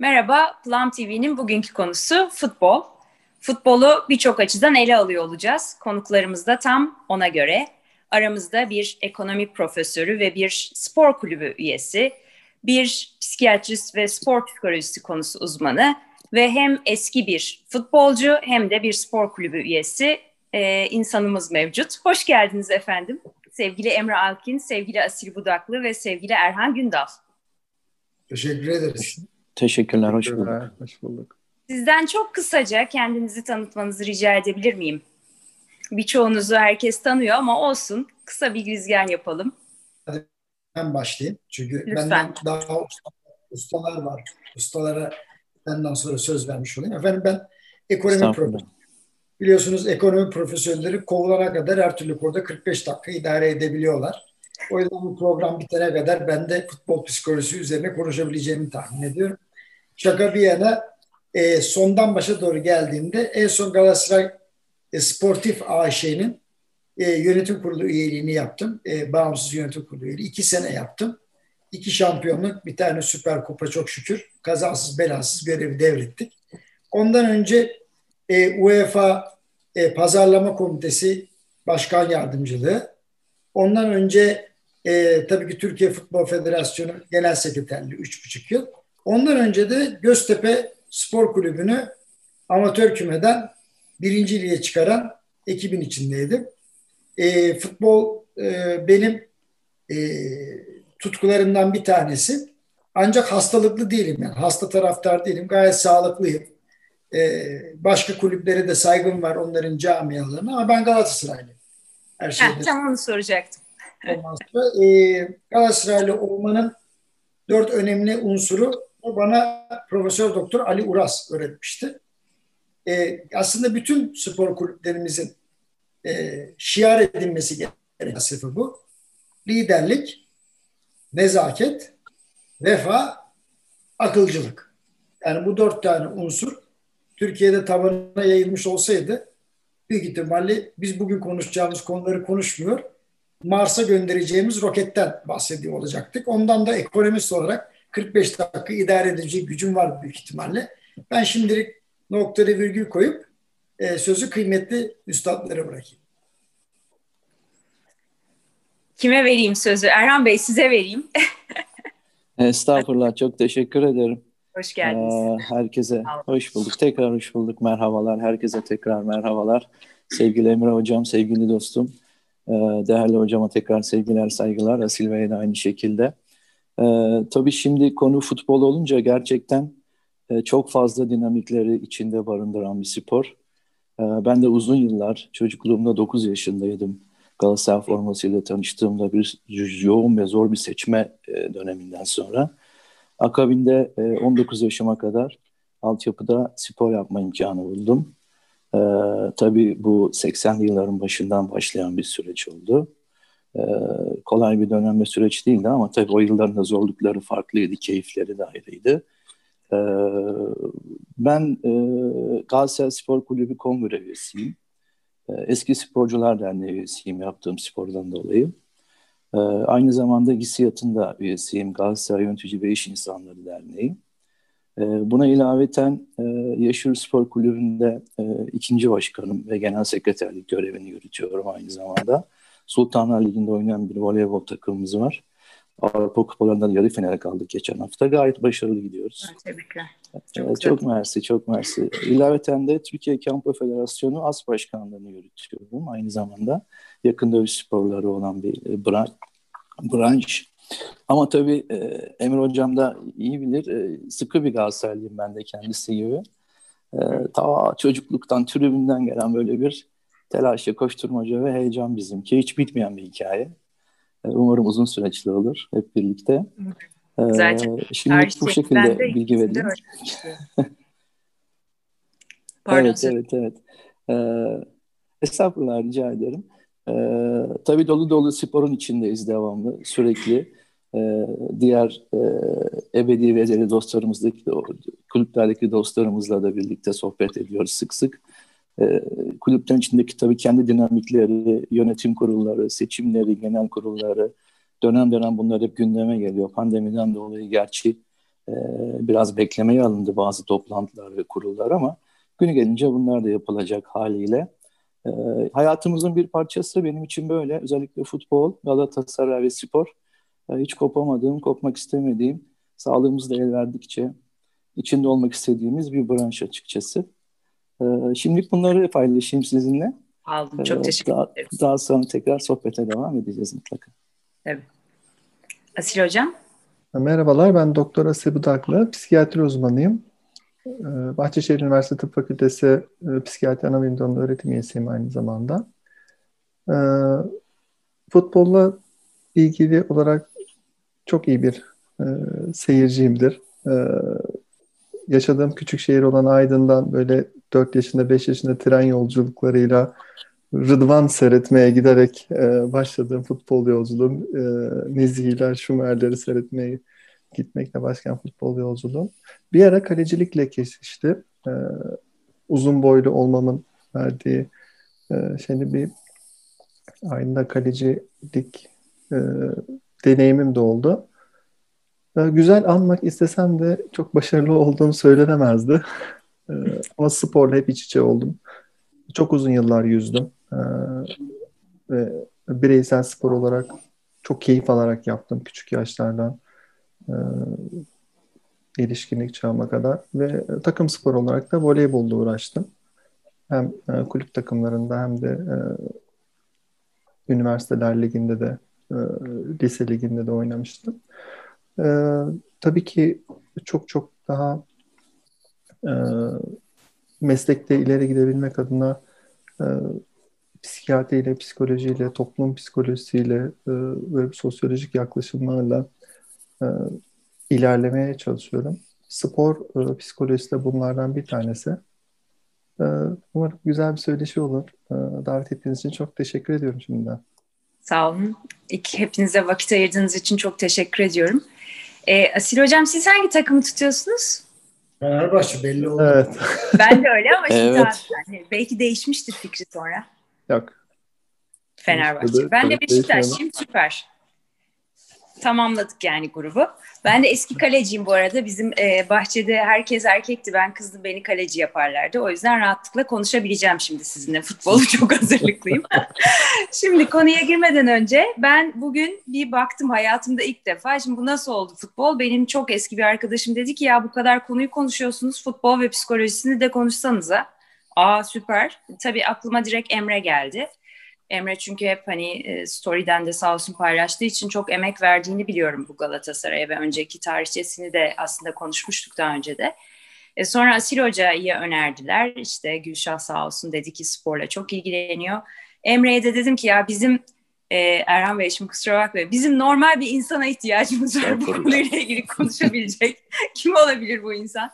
Merhaba, Plum TV'nin bugünkü konusu futbol. Futbolu birçok açıdan ele alıyor olacağız. Konuklarımız da tam ona göre. Aramızda bir ekonomi profesörü ve bir spor kulübü üyesi, bir psikiyatrist ve spor psikolojisi konusu uzmanı ve hem eski bir futbolcu hem de bir spor kulübü üyesi e, insanımız mevcut. Hoş geldiniz efendim. Sevgili Emre Alkin, sevgili Asil Budaklı ve sevgili Erhan Gündal. Teşekkür ederiz. Teşekkürler, hoş bulduk. Hoş bulduk. Sizden çok kısaca kendinizi tanıtmanızı rica edebilir miyim? Birçoğunuzu herkes tanıyor ama olsun. Kısa bir girizgah yapalım. Hadi ben başlayayım. Çünkü Lütfen. benden daha ustalar var. Ustalara benden sonra söz vermiş olayım. Efendim ben ekonomi profesörü. Biliyorsunuz ekonomi profesörleri kovulana kadar her türlü konuda 45 dakika idare edebiliyorlar. O yüzden bu program bitene kadar ben de futbol psikolojisi üzerine konuşabileceğimi tahmin ediyorum. Şaka bir yana e, sondan başa doğru geldiğimde en son Galatasaray e, Sportif AŞ'nin e, yönetim kurulu üyeliğini yaptım. E, bağımsız yönetim kurulu üyeliği. iki sene yaptım. İki şampiyonluk, bir tane süper kupa çok şükür. Kazasız belasız görevi devrettik. Ondan önce e, UEFA e, Pazarlama Komitesi Başkan Yardımcılığı. Ondan önce e, tabii ki Türkiye Futbol Federasyonu Genel Sekreterliği üç buçuk yıl. Ondan önce de Göztepe Spor Kulübü'nü amatör kümeden birinciliğe çıkaran ekibin içindeydim. E, futbol e, benim e, tutkularımdan bir tanesi. Ancak hastalıklı değilim yani. Hasta taraftar değilim. Gayet sağlıklıyım. E, başka kulüplere de saygım var onların camialarına ama ben Galatasaraylıyım. Her şeyde. Heh, tam onu soracaktım. Ondan sonra e, Galatasaraylı olmanın dört önemli unsuru bana Profesör Doktor Ali Uras öğretmişti. E, aslında bütün spor kulüplerimizin e, şiar edilmesi gereken bu. Liderlik, nezaket, vefa, akılcılık. Yani bu dört tane unsur Türkiye'de tabanına yayılmış olsaydı büyük ihtimalle biz bugün konuşacağımız konuları konuşmuyor. Mars'a göndereceğimiz roketten bahsediyor olacaktık. Ondan da ekonomist olarak 45 dakika idare edecek gücüm var büyük ihtimalle. Ben şimdilik noktada virgül koyup e, sözü kıymetli üstadlara bırakayım. Kime vereyim sözü? Erhan Bey size vereyim. Estağfurullah çok teşekkür ederim. Hoş geldiniz. Ee, herkese hoş bulduk. Tekrar hoş bulduk. Merhabalar. Herkese tekrar merhabalar. Sevgili Emre Hocam, sevgili dostum. Ee, değerli hocama tekrar sevgiler, saygılar. Asil Bey'e de aynı şekilde. Ee, tabii şimdi konu futbol olunca gerçekten e, çok fazla dinamikleri içinde barındıran bir spor. Ee, ben de uzun yıllar, çocukluğumda 9 yaşındaydım. Galatasaray formasıyla tanıştığımda bir yoğun ve zor bir seçme e, döneminden sonra. Akabinde e, 19 yaşıma kadar altyapıda spor yapma imkanı buldum. Ee, tabii bu 80'li yılların başından başlayan bir süreç oldu. Ee, kolay bir dönem ve süreç değildi ama tabii o yılların da zorlukları farklıydı, keyifleri de ayrıydı. Ee, ben e, Galatasaray Spor Kulübü kongre üyesiyim. Ee, Eski Sporcular Derneği üyesiyim yaptığım spordan dolayı. Aynı zamanda GİSİAD'ın da üyesiyim. Galatasaray Yönetici ve İş İnsanları Derneği. Buna ilaveten e, Spor Kulübü'nde e, ikinci başkanım ve genel sekreterlik görevini yürütüyorum aynı zamanda. Sultanlar Ligi'nde oynayan bir voleybol takımımız var. Avrupa Kupalarında yarı finale kaldık geçen hafta. Gayet başarılı gidiyoruz. Tebrikler. Çok, ee, çok mersi, çok mersi. İlaveten de Türkiye Kampo Federasyonu As Başkanlığı'nı yürütüyorum aynı zamanda. Yakın dövüş sporları olan bir e, branş. branş. Ama tabii e, Emir Hocam da iyi bilir. E, sıkı bir Galatasaraylıyım ben de kendisi gibi. E, ta çocukluktan, tribünden gelen böyle bir telaşa, koşturmaca ve heyecan bizimki. Hiç bitmeyen bir hikaye. E, umarım uzun süreçli olur hep birlikte. E, Zaten şimdi bu şekilde bilgi vereyim. Pardon. Evet, evet, evet. Ee, estağfurullah rica ederim. Ee, tabii dolu dolu sporun içindeyiz devamlı, sürekli e, diğer e, ebedi ve ezeli dostlarımızdaki, kulüplerdeki dostlarımızla da birlikte sohbet ediyoruz sık sık. E, içindeki tabii kendi dinamikleri, yönetim kurulları, seçimleri, genel kurulları, dönem dönem bunlar hep gündeme geliyor. Pandemiden dolayı gerçi e, biraz beklemeye alındı bazı toplantılar ve kurullar ama günü gelince bunlar da yapılacak haliyle. E, hayatımızın bir parçası benim için böyle. Özellikle futbol, Galatasaray ve spor. E, hiç kopamadığım, kopmak istemediğim, sağlığımız da el verdikçe içinde olmak istediğimiz bir branş açıkçası. E, şimdilik bunları paylaşayım sizinle. Aldım. Çok teşekkür daha, ederim. Daha sonra tekrar sohbete devam edeceğiz mutlaka. Tabii. Asil Hocam. Merhabalar, ben Doktor Asil Budaklı, psikiyatri uzmanıyım. Bahçeşehir Üniversitesi Tıp Fakültesi Psikiyatri Anabilim Dalı öğretim üyesiyim aynı zamanda. Futbolla ilgili olarak çok iyi bir seyirciyimdir. Yaşadığım küçük şehir olan Aydın'dan böyle 4 yaşında 5 yaşında tren yolculuklarıyla Rıdvan seyretmeye giderek e, başladığım futbol yolculuğum, e, Nezihler, Şumerleri seyretmeye gitmekle başlayan futbol yolculuğum. Bir ara kalecilikle kesişti. E, uzun boylu olmamın verdiği e, şimdi bir aynı kalecilik e, deneyimim de oldu. E, güzel anmak istesem de çok başarılı olduğum söylenemezdi. e, ama sporla hep iç içe oldum. Çok uzun yıllar yüzdüm. Ee, ve bireysel spor olarak çok keyif alarak yaptım küçük yaşlardan e, erişkinlik çağıma kadar ve takım spor olarak da voleybolla uğraştım. Hem e, kulüp takımlarında hem de e, üniversiteler liginde de e, lise liginde de oynamıştım. E, tabii ki çok çok daha e, meslekte ileri gidebilmek adına e, psikiyatriyle, psikolojiyle, toplum psikolojisiyle e, ve sosyolojik yaklaşımlarla e, ilerlemeye çalışıyorum. Spor e, psikolojisi de bunlardan bir tanesi. E, umarım güzel bir söyleşi olur. E, davet ettiğiniz için çok teşekkür ediyorum şimdiden. Sağ olun. İlk hepinize vakit ayırdığınız için çok teşekkür ediyorum. E, Asil Hocam siz hangi takımı tutuyorsunuz? Fenerbahçe belli oldu. Evet. Ben de öyle ama şimdi evet. yani belki değişmiştir fikri sonra. Yok. Fenerbahçe. Ben de Beşiktaşlıyım. Süper. Tamamladık yani grubu. Ben de eski kaleciyim bu arada. Bizim e, bahçede herkes erkekti. Ben kızdım beni kaleci yaparlardı. O yüzden rahatlıkla konuşabileceğim şimdi sizinle. Futbolu çok hazırlıklıyım. şimdi konuya girmeden önce ben bugün bir baktım hayatımda ilk defa. Şimdi bu nasıl oldu futbol? Benim çok eski bir arkadaşım dedi ki ya bu kadar konuyu konuşuyorsunuz. Futbol ve psikolojisini de konuşsanıza. Aa süper. Tabii aklıma direkt Emre geldi. Emre çünkü hep hani e, story'den de sağ olsun paylaştığı için çok emek verdiğini biliyorum bu Galatasaray'a ve önceki tarihçesini de aslında konuşmuştuk daha önce de. E sonra Asil Hoca'yı önerdiler. İşte Gülşah sağ olsun dedi ki sporla çok ilgileniyor. Emre'ye de dedim ki ya bizim e, Erhan Bey şimdi kusura bakmayın. Bizim normal bir insana ihtiyacımız var bu konuyla ilgili konuşabilecek. Kim olabilir bu insan?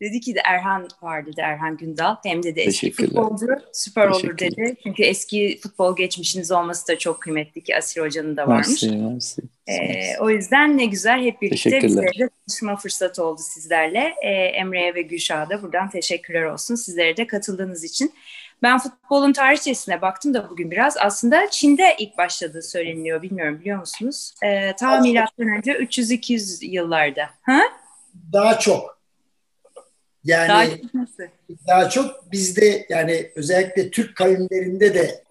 Dedi ki de Erhan var dedi Erhan Gündal. Hem dedi eski futbolcu süper olur dedi. Çünkü eski futbol geçmişiniz olması da çok kıymetli ki Asil Hoca'nın da varmış. Mersi, mersi. Ee, o yüzden ne güzel hep birlikte bizlere de tanışma fırsatı oldu sizlerle. Ee, Emre'ye ve Gülşah'a da buradan teşekkürler olsun sizlere de katıldığınız için. Ben futbolun tarihçesine baktım da bugün biraz. Aslında Çin'de ilk başladığı söyleniyor. Bilmiyorum biliyor musunuz? Ee, ta milattan önce 300-200 yıllarda. Ha? Daha çok. Yani daha çok, daha çok bizde yani özellikle Türk kavimlerinde de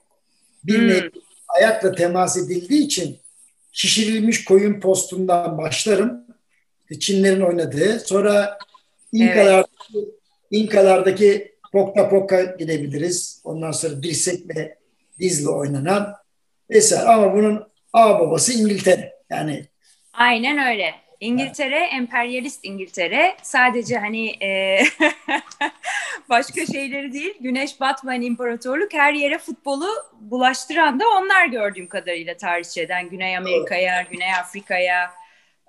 bir hmm. ayakla temas edildiği için şişirilmiş koyun postundan başlarım. Çinlerin oynadığı. Sonra İnkalardaki, evet. İnkalardaki pokta pokka gidebiliriz. Ondan sonra dirsek ve dizle oynanan vesaire. Ama bunun ağ babası İngiltere. Yani Aynen öyle. İngiltere, emperyalist İngiltere. Sadece hani e, başka şeyleri değil, güneş batmayan imparatorluk her yere futbolu bulaştıran da onlar gördüğüm kadarıyla tarihçeden. Güney Amerika'ya, Güney Afrika'ya,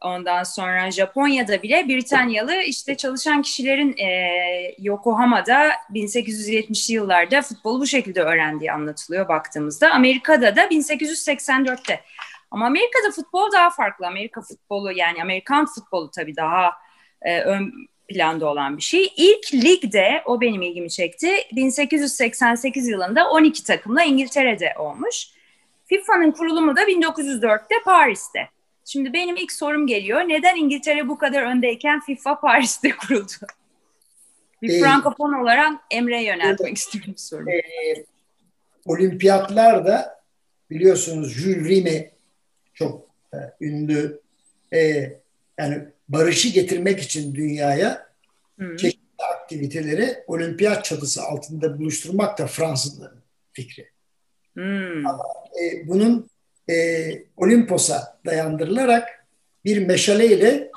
ondan sonra Japonya'da bile Britanyalı işte çalışan kişilerin e, Yokohama'da 1870'li yıllarda futbolu bu şekilde öğrendiği anlatılıyor baktığımızda. Amerika'da da 1884'te. Ama Amerika'da futbol daha farklı. Amerika futbolu yani Amerikan futbolu tabii daha e, ön planda olan bir şey. İlk ligde o benim ilgimi çekti. 1888 yılında 12 takımla İngiltere'de olmuş. FIFA'nın kurulumu da 1904'te Paris'te. Şimdi benim ilk sorum geliyor. Neden İngiltere bu kadar öndeyken FIFA Paris'te kuruldu? Bir ee, Frankofon olarak Emre'ye yöneltmek evet, istiyorum sorumu. E, olimpiyatlarda biliyorsunuz Jules Rimet çok e, ünlü e, yani barışı getirmek için dünyaya Hı. çeşitli aktiviteleri olimpiyat çatısı altında buluşturmak da Fransızların fikri. Hmm. Ama, e, bunun e, Olimpos'a dayandırılarak bir meşaleyle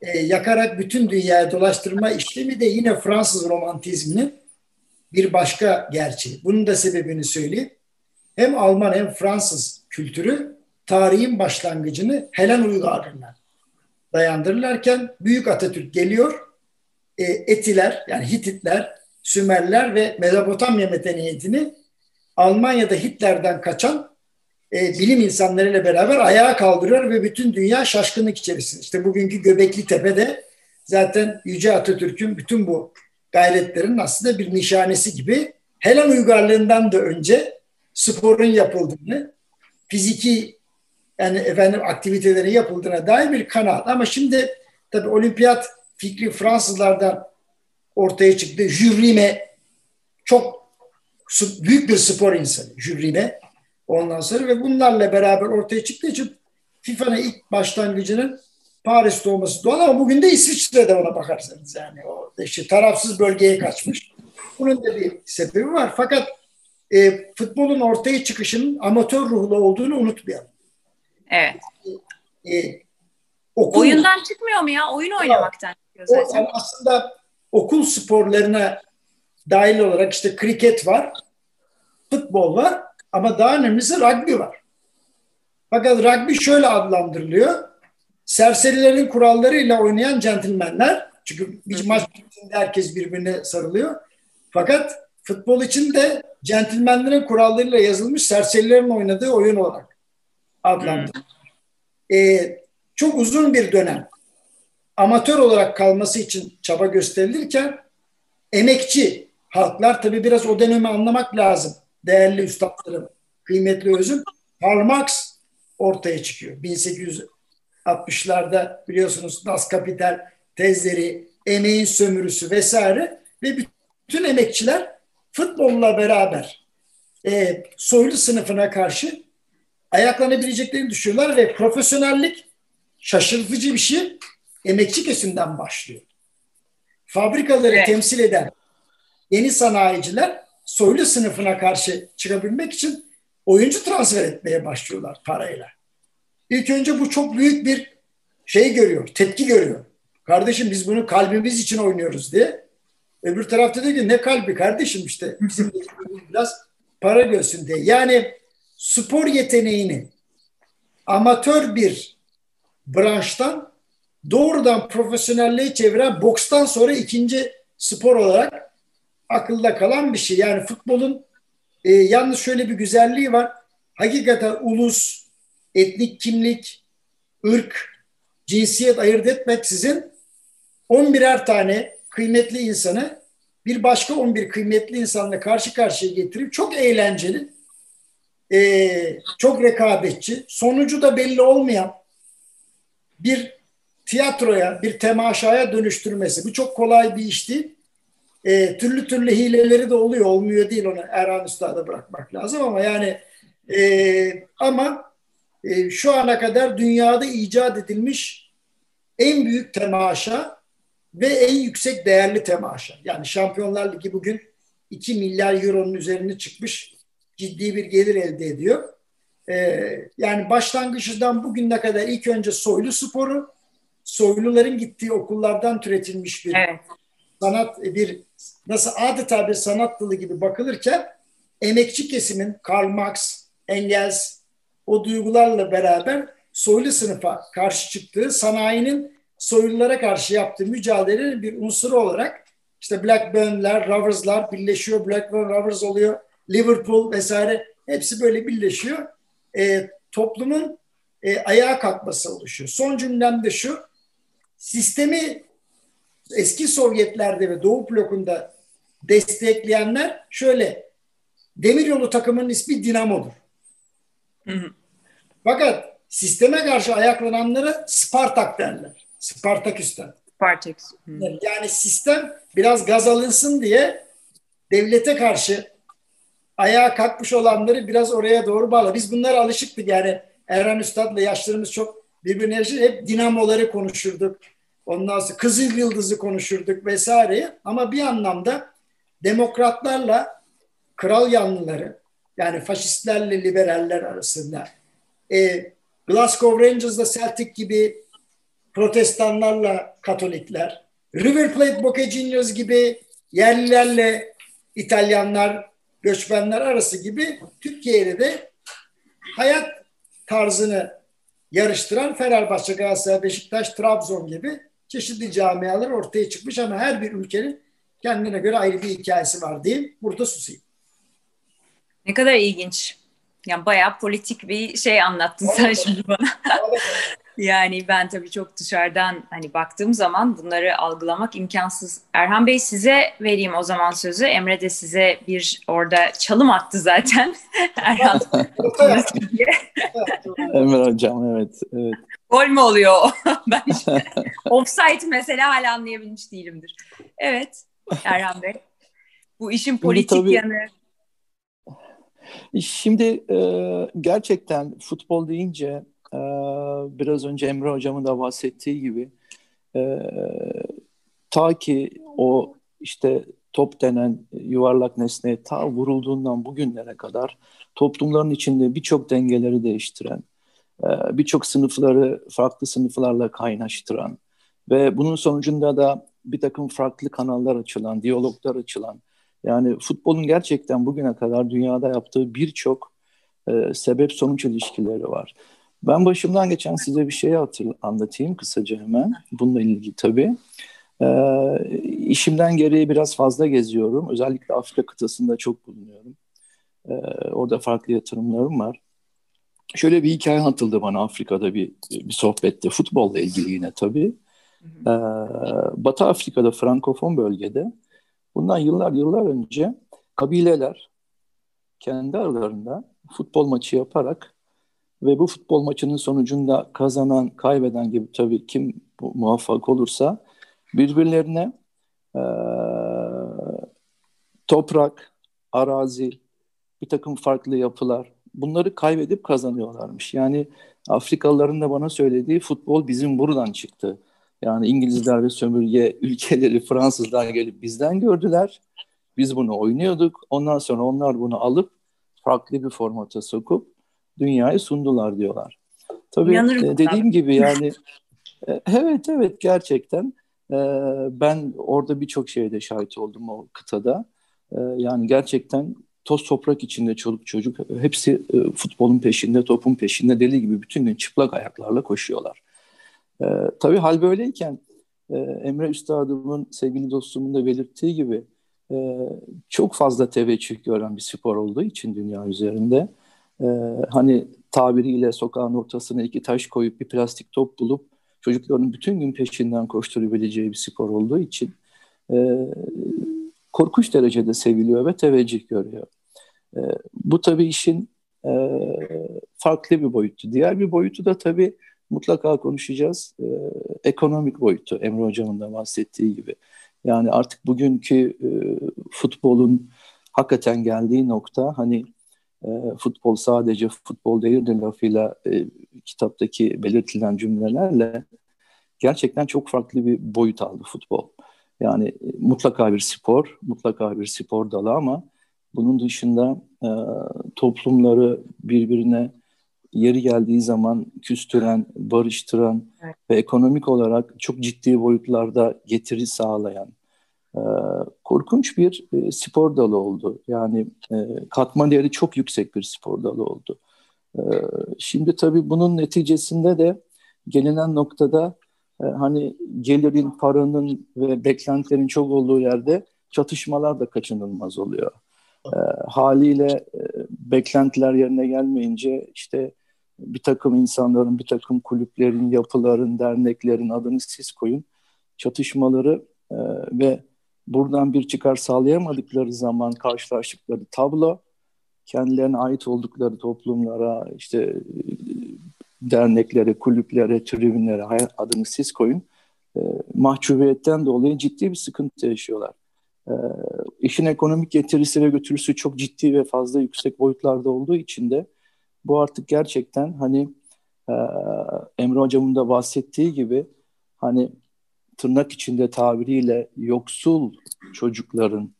e, yakarak bütün dünyaya dolaştırma işlemi de yine Fransız romantizminin bir başka gerçeği. Bunun da sebebini söyleyeyim. Hem Alman hem Fransız kültürü tarihin başlangıcını Helen uygarlığına dayandırırlarken Büyük Atatürk geliyor. E, Etiler yani Hititler, Sümerler ve Mezopotamya medeniyetini Almanya'da Hitler'den kaçan e, bilim insanlarıyla beraber ayağa kaldırıyor ve bütün dünya şaşkınlık içerisinde. İşte bugünkü Göbekli Tepe'de zaten Yüce Atatürk'ün bütün bu gayretlerin aslında bir nişanesi gibi Helen uygarlığından da önce sporun yapıldığını, fiziki yani efendim aktivitelerin yapıldığına dair bir kanaat. Ama şimdi tabii olimpiyat fikri Fransızlardan ortaya çıktı. Jürime çok büyük bir spor insanı Jürime. Ondan sonra ve bunlarla beraber ortaya çıktığı için FIFA'nın ilk başlangıcının Paris'te olması doğal ama bugün de İsviçre'de ona bakarsanız yani o işte tarafsız bölgeye kaçmış. Bunun da bir sebebi var. Fakat e, futbolun ortaya çıkışının amatör ruhlu olduğunu unutmayalım. Evet. E, e, okul, Oyundan çıkmıyor mu ya? Oyun oynamaktan çıkıyor zaten. O, aslında okul sporlarına dahil olarak işte kriket var, futbol var ama daha önemlisi rugby var. Fakat rugby şöyle adlandırılıyor. Serserilerin kurallarıyla oynayan centilmenler. Çünkü bir maç bittiğinde herkes birbirine sarılıyor. Fakat futbol için de centilmenlerin kurallarıyla yazılmış serserilerin oynadığı oyun olarak adlandırılıyor. Ee, çok uzun bir dönem amatör olarak kalması için çaba gösterilirken emekçi halklar tabi biraz o dönemi anlamak lazım değerli üstadlarım, kıymetli özüm Karl Marx ortaya çıkıyor. 1860'larda biliyorsunuz Das Kapital tezleri, emeğin sömürüsü vesaire ve bütün emekçiler futbolla beraber e, soylu sınıfına karşı ayaklanabileceklerini düşünüyorlar ve profesyonellik şaşırtıcı bir şey emekçi kesimden başlıyor. Fabrikaları evet. temsil eden yeni sanayiciler soylu sınıfına karşı çıkabilmek için oyuncu transfer etmeye başlıyorlar parayla. İlk önce bu çok büyük bir şey görüyor, tepki görüyor. Kardeşim biz bunu kalbimiz için oynuyoruz diye. Öbür tarafta diyor ki ne kalbi kardeşim işte bizim biraz para görsün diye. Yani spor yeteneğini amatör bir branştan doğrudan profesyonelliğe çeviren bokstan sonra ikinci spor olarak akılda kalan bir şey. Yani futbolun e, yalnız şöyle bir güzelliği var. Hakikaten ulus, etnik kimlik, ırk, cinsiyet ayırt etmek sizin 11'er tane kıymetli insanı bir başka 11 kıymetli insanla karşı karşıya getirip çok eğlenceli, e, çok rekabetçi, sonucu da belli olmayan bir tiyatroya, bir temaşaya dönüştürmesi. Bu çok kolay bir iş değil. E, türlü türlü hileleri de oluyor. Olmuyor değil onu Erhan Üstad'a bırakmak lazım ama yani e, ama e, şu ana kadar dünyada icat edilmiş en büyük temaşa ve en yüksek değerli temaşa. Yani Şampiyonlar Ligi bugün 2 milyar euronun üzerine çıkmış ciddi bir gelir elde ediyor. Ee, yani başlangıçtan bugüne kadar ilk önce soylu sporu, soyluların gittiği okullardan türetilmiş bir evet. sanat, bir nasıl adeta bir sanat dalı gibi bakılırken emekçi kesimin Karl Marx, Engels o duygularla beraber soylu sınıfa karşı çıktığı sanayinin soylulara karşı yaptığı mücadelenin bir unsuru olarak işte Blackburn'ler, Rovers'lar birleşiyor. Blackburn Rovers oluyor. Liverpool vesaire hepsi böyle birleşiyor. E, toplumun e, ayağa kalkması oluşuyor. Son cümlem de şu. Sistemi eski Sovyetlerde ve Doğu blokunda destekleyenler şöyle demiryolu takımının ismi Dinamo'dur. Hı hı. Fakat sisteme karşı ayaklananları Spartak derler. Spartaküs'ten. Spartaküs. Yani sistem biraz gaz alınsın diye devlete karşı ayağa kalkmış olanları biraz oraya doğru bağla. Biz bunlara alışıktık yani Erhan Üstad'la yaşlarımız çok birbirine yaşlı. Hep dinamoları konuşurduk. Ondan sonra Kızıl Yıldız'ı konuşurduk vesaire. Ama bir anlamda demokratlarla kral yanlıları yani faşistlerle liberaller arasında e, Glasgow Rangers'la Celtic gibi protestanlarla katolikler River Plate Boca Juniors gibi yerlilerle İtalyanlar göçmenler arası gibi Türkiye'de de hayat tarzını yarıştıran Fenerbahçe, Galatasaray, Beşiktaş, Trabzon gibi çeşitli camialar ortaya çıkmış ama her bir ülkenin kendine göre ayrı bir hikayesi var diyeyim. Burada susayım. Ne kadar ilginç. Yani bayağı politik bir şey anlattın sen şimdi bana. Yani ben tabii çok dışarıdan hani baktığım zaman bunları algılamak imkansız. Erhan Bey size vereyim o zaman sözü. Emre de size bir orada çalım attı zaten. Erhan. Emre hocam evet. evet. Gol mü oluyor ben işte, offside mesela hala anlayabilmiş değilimdir. Evet Erhan Bey. Bu işin politik tabii, yanı. Şimdi e, gerçekten futbol deyince e, biraz önce Emre hocamın da bahsettiği gibi e, ta ki o işte top denen yuvarlak nesneye ta vurulduğundan bugünlere kadar toplumların içinde birçok dengeleri değiştiren, e, birçok sınıfları farklı sınıflarla kaynaştıran ve bunun sonucunda da bir takım farklı kanallar açılan, diyaloglar açılan, yani futbolun gerçekten bugüne kadar dünyada yaptığı birçok e, sebep sonuç ilişkileri var. Ben başımdan geçen size bir şeyi hatır, anlatayım kısaca hemen. Bununla ilgili tabii. E, işimden gereği biraz fazla geziyorum. Özellikle Afrika kıtasında çok bulunuyorum. E, orada farklı yatırımlarım var. Şöyle bir hikaye anlatıldı bana Afrika'da bir, bir sohbette. Futbolla ilgili yine tabii. Hı hı. E, Batı Afrika'da Frankofon bölgede Bundan yıllar yıllar önce kabileler kendi aralarında futbol maçı yaparak ve bu futbol maçının sonucunda kazanan, kaybeden gibi tabii kim muvaffak olursa birbirlerine e, toprak, arazi, bir takım farklı yapılar bunları kaybedip kazanıyorlarmış. Yani Afrikalıların da bana söylediği futbol bizim buradan çıktı. Yani İngilizler ve sömürge ülkeleri Fransızlar gelip bizden gördüler. Biz bunu oynuyorduk. Ondan sonra onlar bunu alıp farklı bir formata sokup dünyaya sundular diyorlar. Tabii e, dediğim gibi yani e, evet evet gerçekten e, ben orada birçok şeyde şahit oldum o kıtada. E, yani gerçekten toz toprak içinde çoluk çocuk hepsi e, futbolun peşinde, topun peşinde deli gibi bütün gün çıplak ayaklarla koşuyorlar. E, tabii hal böyleyken e, Emre Üstadımın sevgili dostumun da belirttiği gibi e, çok fazla teveccüh gören bir spor olduğu için dünya üzerinde e, hani tabiriyle sokağın ortasına iki taş koyup bir plastik top bulup çocukların bütün gün peşinden koşturabileceği bir spor olduğu için e, korkunç derecede seviliyor ve teveccüh görüyor. E, bu tabii işin e, farklı bir boyutu. Diğer bir boyutu da tabii mutlaka konuşacağız. E, ekonomik boyutu Emre Hocam'ın da bahsettiği gibi. Yani artık bugünkü e, futbolun hakikaten geldiği nokta hani e, futbol sadece futbol değildir lafıyla e, kitaptaki belirtilen cümlelerle gerçekten çok farklı bir boyut aldı futbol. Yani e, mutlaka bir spor, mutlaka bir spor dalı ama bunun dışında e, toplumları birbirine yeri geldiği zaman küstüren, barıştıran evet. ve ekonomik olarak çok ciddi boyutlarda getiri sağlayan e, korkunç bir e, spor dalı oldu. Yani e, katma değeri çok yüksek bir spor dalı oldu. E, şimdi tabii bunun neticesinde de gelinen noktada e, hani gelirin, paranın ve beklentilerin çok olduğu yerde çatışmalar da kaçınılmaz oluyor. E, haliyle e, beklentiler yerine gelmeyince işte bir takım insanların, bir takım kulüplerin, yapıların, derneklerin adını siz koyun. Çatışmaları e, ve buradan bir çıkar sağlayamadıkları zaman karşılaştıkları tablo, kendilerine ait oldukları toplumlara, işte derneklere, kulüplere, tribünlere adını siz koyun. E, mahcubiyetten dolayı ciddi bir sıkıntı yaşıyorlar. E, işin ekonomik getirisi ve götürüsü çok ciddi ve fazla yüksek boyutlarda olduğu için de bu artık gerçekten hani e, Emre Hocam'ın da bahsettiği gibi hani tırnak içinde tabiriyle yoksul çocukların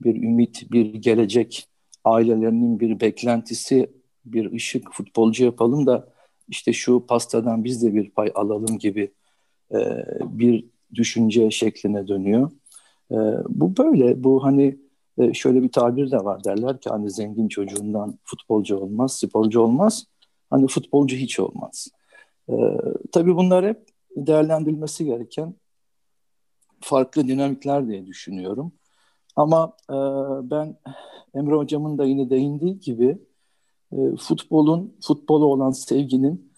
bir ümit, bir gelecek, ailelerinin bir beklentisi, bir ışık futbolcu yapalım da işte şu pastadan biz de bir pay alalım gibi e, bir düşünce şekline dönüyor. E, bu böyle, bu hani e, şöyle bir tabir de var derler ki hani zengin çocuğundan futbolcu olmaz, sporcu olmaz, hani futbolcu hiç olmaz. E, tabii bunlar hep değerlendirilmesi gereken farklı dinamikler diye düşünüyorum. Ama e, ben Emre Hocam'ın da yine değindiği gibi e, futbolun, futbola olan sevginin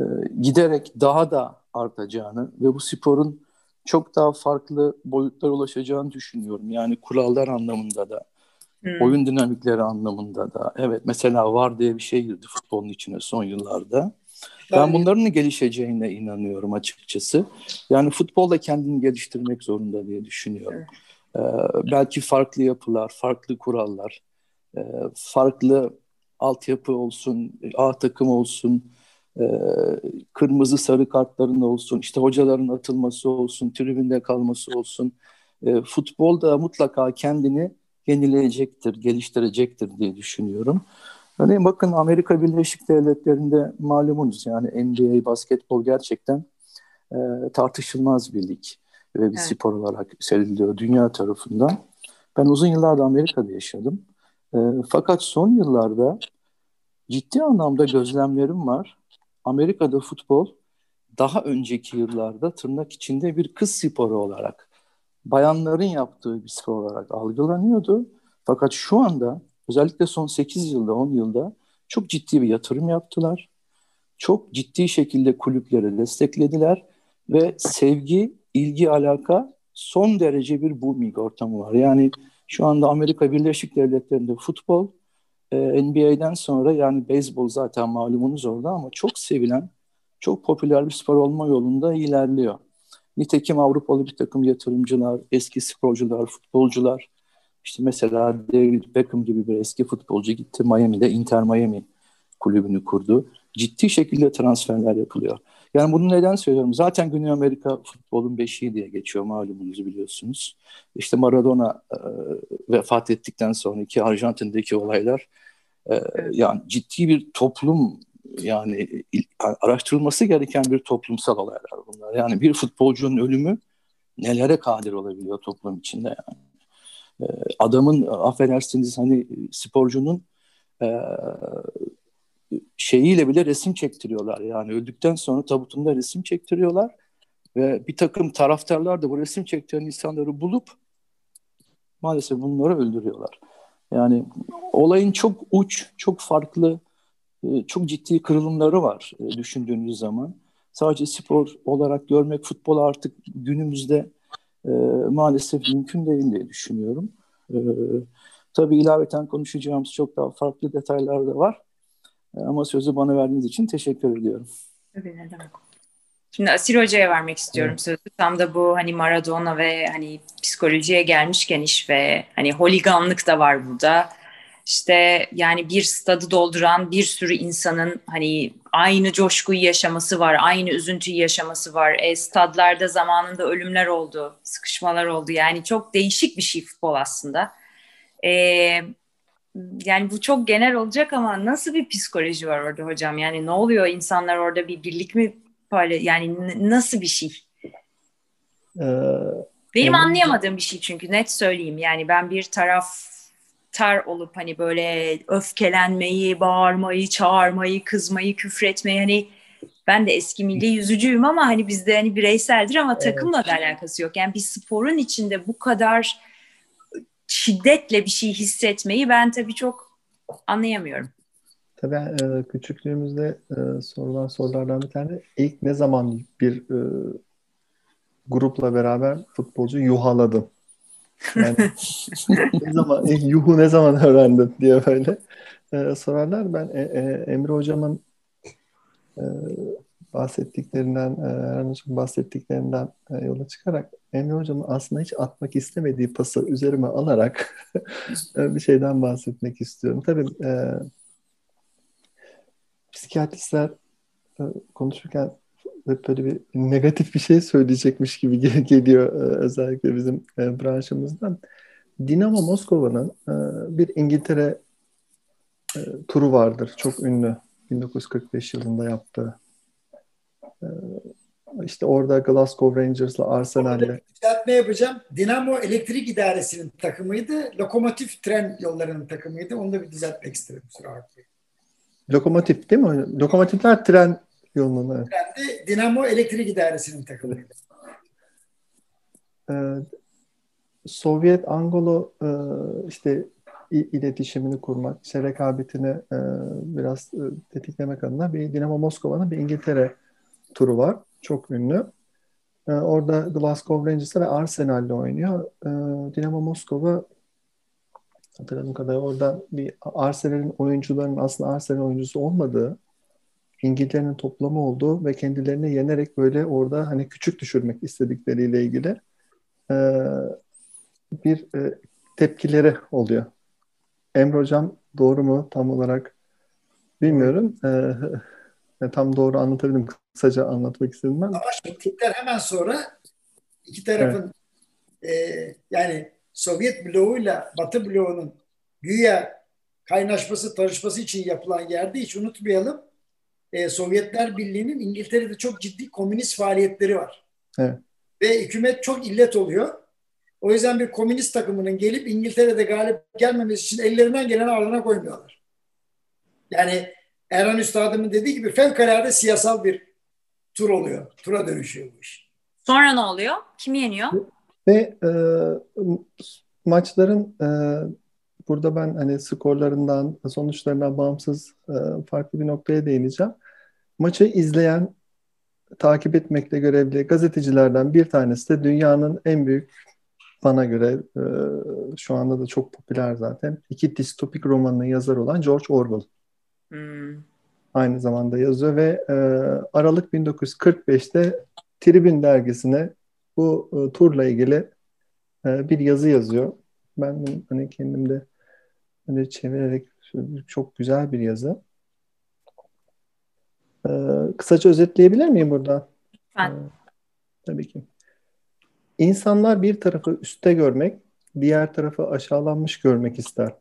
e, giderek daha da artacağını ve bu sporun çok daha farklı boyutlara ulaşacağını düşünüyorum. Yani kurallar anlamında da, hmm. oyun dinamikleri anlamında da. Evet mesela var diye bir şey girdi futbolun içine son yıllarda. Ben bunların gelişeceğine inanıyorum açıkçası. Yani futbol da kendini geliştirmek zorunda diye düşünüyorum. Ee, belki farklı yapılar, farklı kurallar, e, farklı altyapı olsun, A takım olsun, e, kırmızı sarı kartların olsun, işte hocaların atılması olsun, tribünde kalması olsun. E, futbol da mutlaka kendini yenileyecektir, geliştirecektir diye düşünüyorum. Örneğin bakın Amerika Birleşik Devletleri'nde malumunuz yani NBA basketbol gerçekten e, tartışılmaz bir lig ve bir evet. spor olarak seriliyor dünya tarafından. Ben uzun yıllarda Amerika'da yaşadım. E, fakat son yıllarda ciddi anlamda gözlemlerim var. Amerika'da futbol daha önceki yıllarda tırnak içinde bir kız sporu olarak, bayanların yaptığı bir spor olarak algılanıyordu. Fakat şu anda özellikle son 8 yılda 10 yılda çok ciddi bir yatırım yaptılar. Çok ciddi şekilde kulüpleri desteklediler ve sevgi, ilgi, alaka son derece bir booming ortamı var. Yani şu anda Amerika Birleşik Devletleri'nde futbol e, NBA'den sonra yani beyzbol zaten malumunuz orada ama çok sevilen, çok popüler bir spor olma yolunda ilerliyor. Nitekim Avrupalı bir takım yatırımcılar, eski sporcular, futbolcular işte mesela David Beckham gibi bir eski futbolcu gitti Miami'de Inter Miami kulübünü kurdu. Ciddi şekilde transferler yapılıyor. Yani bunu neden söylüyorum? Zaten Güney Amerika futbolun beşiği diye geçiyor malumunuzu biliyorsunuz. İşte Maradona e, vefat ettikten sonraki Arjantin'deki olaylar e, yani ciddi bir toplum yani araştırılması gereken bir toplumsal olaylar bunlar. Yani bir futbolcunun ölümü nelere kadir olabiliyor toplum içinde yani. Ee, adamın affedersiniz hani sporcunun e, şeyiyle bile resim çektiriyorlar. Yani öldükten sonra tabutunda resim çektiriyorlar ve bir takım taraftarlar da bu resim çektiren insanları bulup maalesef bunları öldürüyorlar. Yani olayın çok uç, çok farklı, e, çok ciddi kırılımları var e, düşündüğünüz zaman. Sadece spor olarak görmek futbol artık günümüzde e, maalesef mümkün değil diye düşünüyorum. E, tabii ilaveten konuşacağımız çok daha farklı detaylar da var. E, ama sözü bana verdiğiniz için teşekkür ediyorum. Tabii ne demek. Şimdi Asil Hoca'ya vermek istiyorum evet. sözü. Tam da bu hani Maradona ve hani psikolojiye gelmişken iş ve hani holiganlık da var burada. İşte yani bir stadı dolduran bir sürü insanın hani aynı coşkuyu yaşaması var, aynı üzüntüyü yaşaması var. E, stadlarda zamanında ölümler oldu, sıkışmalar oldu. Yani çok değişik bir şey futbol aslında. E, yani bu çok genel olacak ama nasıl bir psikoloji var orada hocam? Yani ne oluyor insanlar orada bir birlik mi payla yani nasıl bir şey? Ee, Benim anlayamadığım bir şey çünkü net söyleyeyim. Yani ben bir taraf tar olup hani böyle öfkelenmeyi, bağırmayı, çağırmayı, kızmayı, küfretmeyi hani ben de eski milli yüzücüyüm ama hani bizde hani bireyseldir ama evet. takımla da alakası yok. Yani bir sporun içinde bu kadar şiddetle bir şey hissetmeyi ben tabii çok anlayamıyorum. Tabii e, küçüklüğümüzde e, sorulan sorulardan bir tane ilk ne zaman bir e, grupla beraber futbolcu yuhaladın? Yani ne zaman, yuhu ne zaman öğrendin diye böyle e, sorarlar. Ben e, e, Emre hocamın e, bahsettiklerinden, e, Erhan Hocam bahsettiklerinden e, yola çıkarak Emre Hocam'ın aslında hiç atmak istemediği pası üzerime alarak bir şeyden bahsetmek istiyorum. Tabii e, psikiyatristler e, konuşurken hep böyle bir negatif bir şey söyleyecekmiş gibi geliyor e, özellikle bizim e, branşımızdan. Dinamo Moskova'nın e, bir İngiltere turu vardır. Çok ünlü. 1945 yılında yaptığı. İşte orada Glasgow Rangers'la Arsenal'le. Düzeltme yapacağım. Dinamo Elektrik İdaresi'nin takımıydı. Lokomotif Tren Yolları'nın takımıydı. Onu da bir düzeltmek istedim. Lokomotif değil mi? Lokomotifler tren yolunun. Evet. Trendi Dinamo Elektrik İdaresi'nin takımıydı. Ee, Sovyet Angolo e, işte iletişimini kurmak, işte rekabetini e, biraz e, tetiklemek adına bir Dinamo Moskova'nın bir İngiltere turu var. Çok ünlü. E, orada Glasgow Rangers'la ve Arsenal'le oynuyor. E, Dinamo Moskova hatırladığım kadarıyla orada bir Arsenal'in oyuncularının aslında Arsenal oyuncusu olmadığı İngiltere'nin toplamı olduğu ve kendilerini yenerek böyle orada hani küçük düşürmek istedikleriyle ilgili e, bir e, tepkileri oluyor. Emre Hocam doğru mu tam olarak bilmiyorum. E, tam doğru anlatabildim. Kısaca anlatmak istedim ben. Ama bittikler hemen sonra iki tarafın evet. e, yani Sovyet bloğuyla Batı bloğunun güya kaynaşması, tanışması için yapılan yerde hiç unutmayalım. E, Sovyetler Birliği'nin İngiltere'de çok ciddi komünist faaliyetleri var. Evet. Ve hükümet çok illet oluyor. O yüzden bir komünist takımının gelip İngiltere'de galip gelmemesi için ellerinden gelen ardına koymuyorlar. Yani Erhan Üstadım'ın dediği gibi fevkalade siyasal bir tur oluyor. Tura dönüşüyor bu iş. Sonra ne oluyor? Kim yeniyor? Ve e, maçların e, burada ben hani skorlarından, sonuçlarından bağımsız e, farklı bir noktaya değineceğim. Maçı izleyen, takip etmekle görevli gazetecilerden bir tanesi de dünyanın en büyük bana göre e, şu anda da çok popüler zaten. İki distopik romanının yazarı olan George Orwell. Hmm. Aynı zamanda yazıyor ve e, Aralık 1945'te Tribün dergisine bu e, turla ilgili e, bir yazı yazıyor. Ben hani kendimde hani çevirerek çok güzel bir yazı. E, kısaca özetleyebilir miyim burada? Lütfen. E, tabii ki. İnsanlar bir tarafı üstte görmek, diğer tarafı aşağılanmış görmek ister.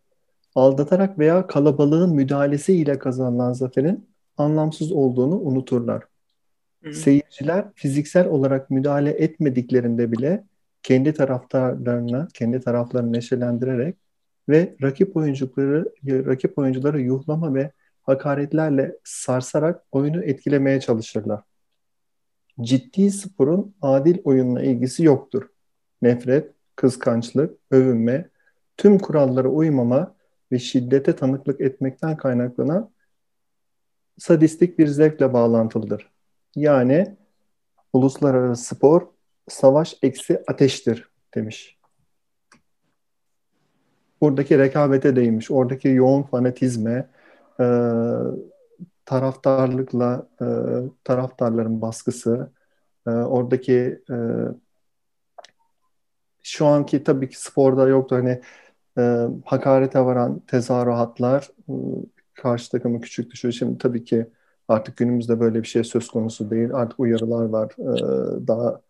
Aldatarak veya kalabalığın müdahalesiyle kazanılan zaferin anlamsız olduğunu unuturlar. Hı. Seyirciler fiziksel olarak müdahale etmediklerinde bile kendi taraftarlarını, kendi taraflarını neşelendirerek ve rakip oyuncuları rakip oyuncuları yuhlama ve hakaretlerle sarsarak oyunu etkilemeye çalışırlar ciddi sporun adil oyunla ilgisi yoktur. Nefret, kıskançlık, övünme, tüm kurallara uymama ve şiddete tanıklık etmekten kaynaklanan sadistik bir zevkle bağlantılıdır. Yani uluslararası spor savaş eksi ateştir demiş. Buradaki rekabete değinmiş, oradaki yoğun fanatizme, e, taraftarlıkla e, taraftarların baskısı, e, oradaki e, şu anki tabii ki sporda yoktu hani e, hakarete varan tezahüratlar e, karşı takımı küçük düşürüyor. Şimdi tabii ki artık günümüzde böyle bir şey söz konusu değil. Artık uyarılar var. E, daha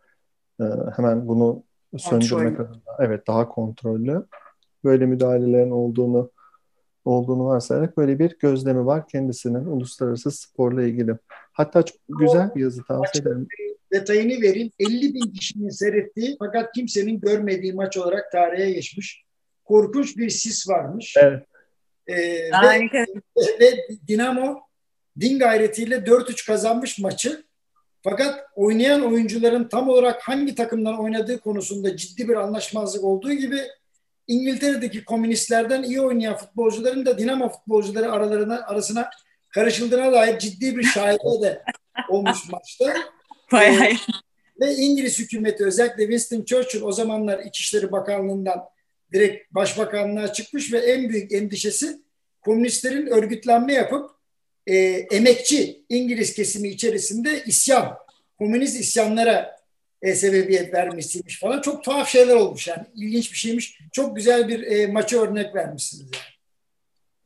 e, hemen bunu söndürmek adına. Evet daha kontrollü. Böyle müdahalelerin olduğunu olduğunu varsayarak böyle bir gözlemi var kendisinin uluslararası sporla ilgili. Hatta çok güzel bir yazı tavsiye ederim. Detayını vereyim. 50 bin kişinin seyrettiği fakat kimsenin görmediği maç olarak tarihe geçmiş. Korkunç bir sis varmış. Evet. Ee, ve, ve Dinamo din gayretiyle 4-3 kazanmış maçı. Fakat oynayan oyuncuların tam olarak hangi takımdan oynadığı konusunda ciddi bir anlaşmazlık olduğu gibi İngiltere'deki komünistlerden iyi oynayan futbolcuların da Dinamo futbolcuları aralarına arasına karışıldığına dair ciddi bir şahide de olmuş maçta. Bayağı. Ee, ve İngiliz hükümeti özellikle Winston Churchill o zamanlar İçişleri Bakanlığı'ndan direkt başbakanlığa çıkmış ve en büyük endişesi komünistlerin örgütlenme yapıp e, emekçi İngiliz kesimi içerisinde isyan, komünist isyanlara e, sebebiyet vermişsiymiş falan. Çok tuhaf şeyler olmuş yani. İlginç bir şeymiş. Çok güzel bir e, maça örnek vermişsiniz yani.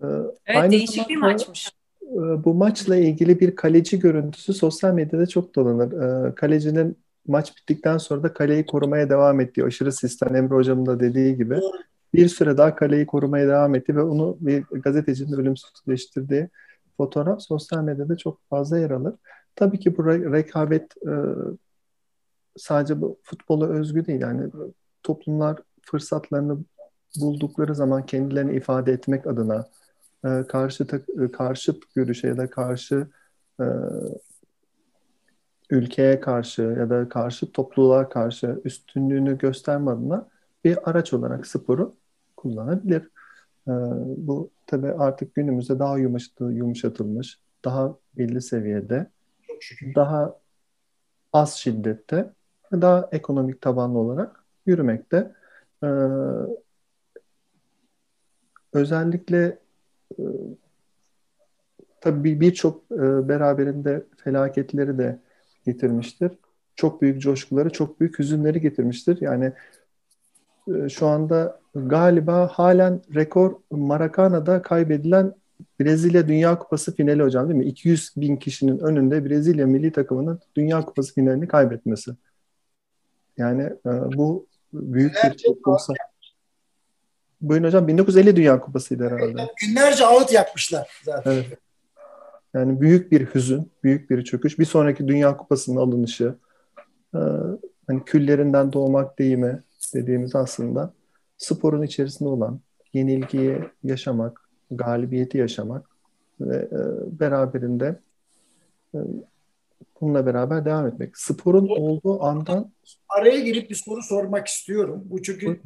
Ee, evet Aynı değişik bir maçmış. E, bu maçla ilgili bir kaleci görüntüsü sosyal medyada çok dolanır. Ee, kalecinin maç bittikten sonra da kaleyi korumaya devam ettiği aşırı sistem Emre Hocam'ın da dediği gibi bir süre daha kaleyi korumaya devam etti ve onu bir gazetecinin ölümsüzleştirdiği fotoğraf sosyal medyada çok fazla yer alır. Tabii ki bu rekabet e, sadece bu futbola özgü değil. Yani toplumlar fırsatlarını buldukları zaman kendilerini ifade etmek adına e, karşı e, karşıt görüşe ya da karşı e, ülkeye karşı ya da karşı topluluğa karşı üstünlüğünü gösterme adına bir araç olarak sporu kullanabilir. E, bu tabii artık günümüzde daha yumuşatılmış, daha belli seviyede, daha az şiddette daha ekonomik tabanlı olarak yürümekte. Ee, özellikle e, tabii birçok e, beraberinde felaketleri de getirmiştir. Çok büyük coşkuları, çok büyük hüzünleri getirmiştir. Yani e, şu anda galiba halen rekor Maracana'da kaybedilen Brezilya Dünya Kupası finali hocam değil mi? 200 bin kişinin önünde Brezilya milli takımının Dünya Kupası finalini kaybetmesi. Yani e, bu büyük bir toplumsal... Buyurun hocam 1950 Dünya Kupası'ydı herhalde. Günlerce ağıt yapmışlar zaten. Evet. Yani büyük bir hüzün, büyük bir çöküş. Bir sonraki Dünya Kupası'nın alınışı, e, hani küllerinden doğmak deyimi dediğimiz aslında sporun içerisinde olan yenilgiyi yaşamak, galibiyeti yaşamak ve e, beraberinde e, bununla beraber devam etmek. Sporun olduğu andan... Araya girip bir soru sormak istiyorum. Bu çünkü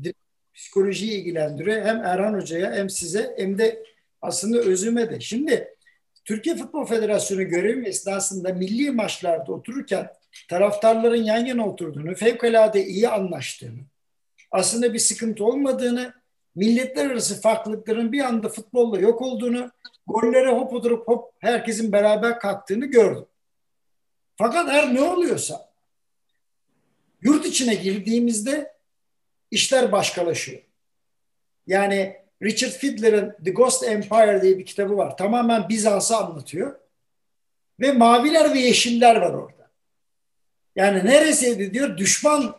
psikolojiyi ilgilendiriyor. Hem Erhan Hoca'ya hem size hem de aslında özüme de. Şimdi Türkiye Futbol Federasyonu görevi esnasında milli maçlarda otururken taraftarların yan yana oturduğunu, fevkalade iyi anlaştığını, aslında bir sıkıntı olmadığını, milletler arası farklılıkların bir anda futbolla yok olduğunu, gollere hop oturup hop herkesin beraber kalktığını gördüm. Fakat her ne oluyorsa yurt içine girdiğimizde işler başkalaşıyor. Yani Richard Fiedler'ın The Ghost Empire diye bir kitabı var. Tamamen Bizans'ı anlatıyor. Ve maviler ve yeşiller var orada. Yani neresiydi diyor düşman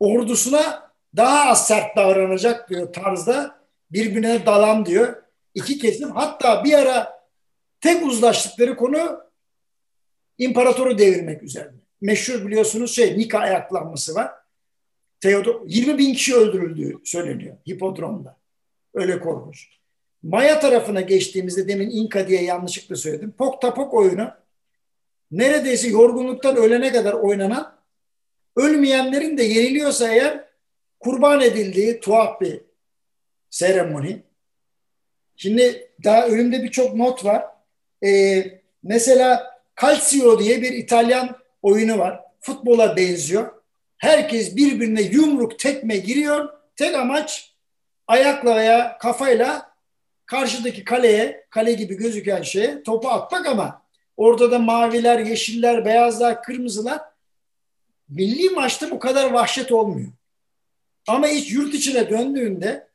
ordusuna daha az sert davranacak diyor tarzda birbirine dalan diyor. İki kesim hatta bir ara tek uzlaştıkları konu imparatoru devirmek üzerine. Meşhur biliyorsunuz şey Nika ayaklanması var. Theodor 20 bin kişi öldürüldüğü söyleniyor hipodromda. Öyle korkunç. Maya tarafına geçtiğimizde demin İnka diye yanlışlıkla söyledim. Pok tapok oyunu neredeyse yorgunluktan ölene kadar oynanan ölmeyenlerin de yeniliyorsa eğer kurban edildiği tuhaf bir seremoni. Şimdi daha önümde birçok not var. Ee, mesela Calcio diye bir İtalyan oyunu var. Futbola benziyor. Herkes birbirine yumruk tekme giriyor. Tek amaç ayakla veya kafayla karşıdaki kaleye, kale gibi gözüken şeye topu atmak ama orada da maviler, yeşiller, beyazlar, kırmızılar milli maçta bu kadar vahşet olmuyor. Ama hiç yurt içine döndüğünde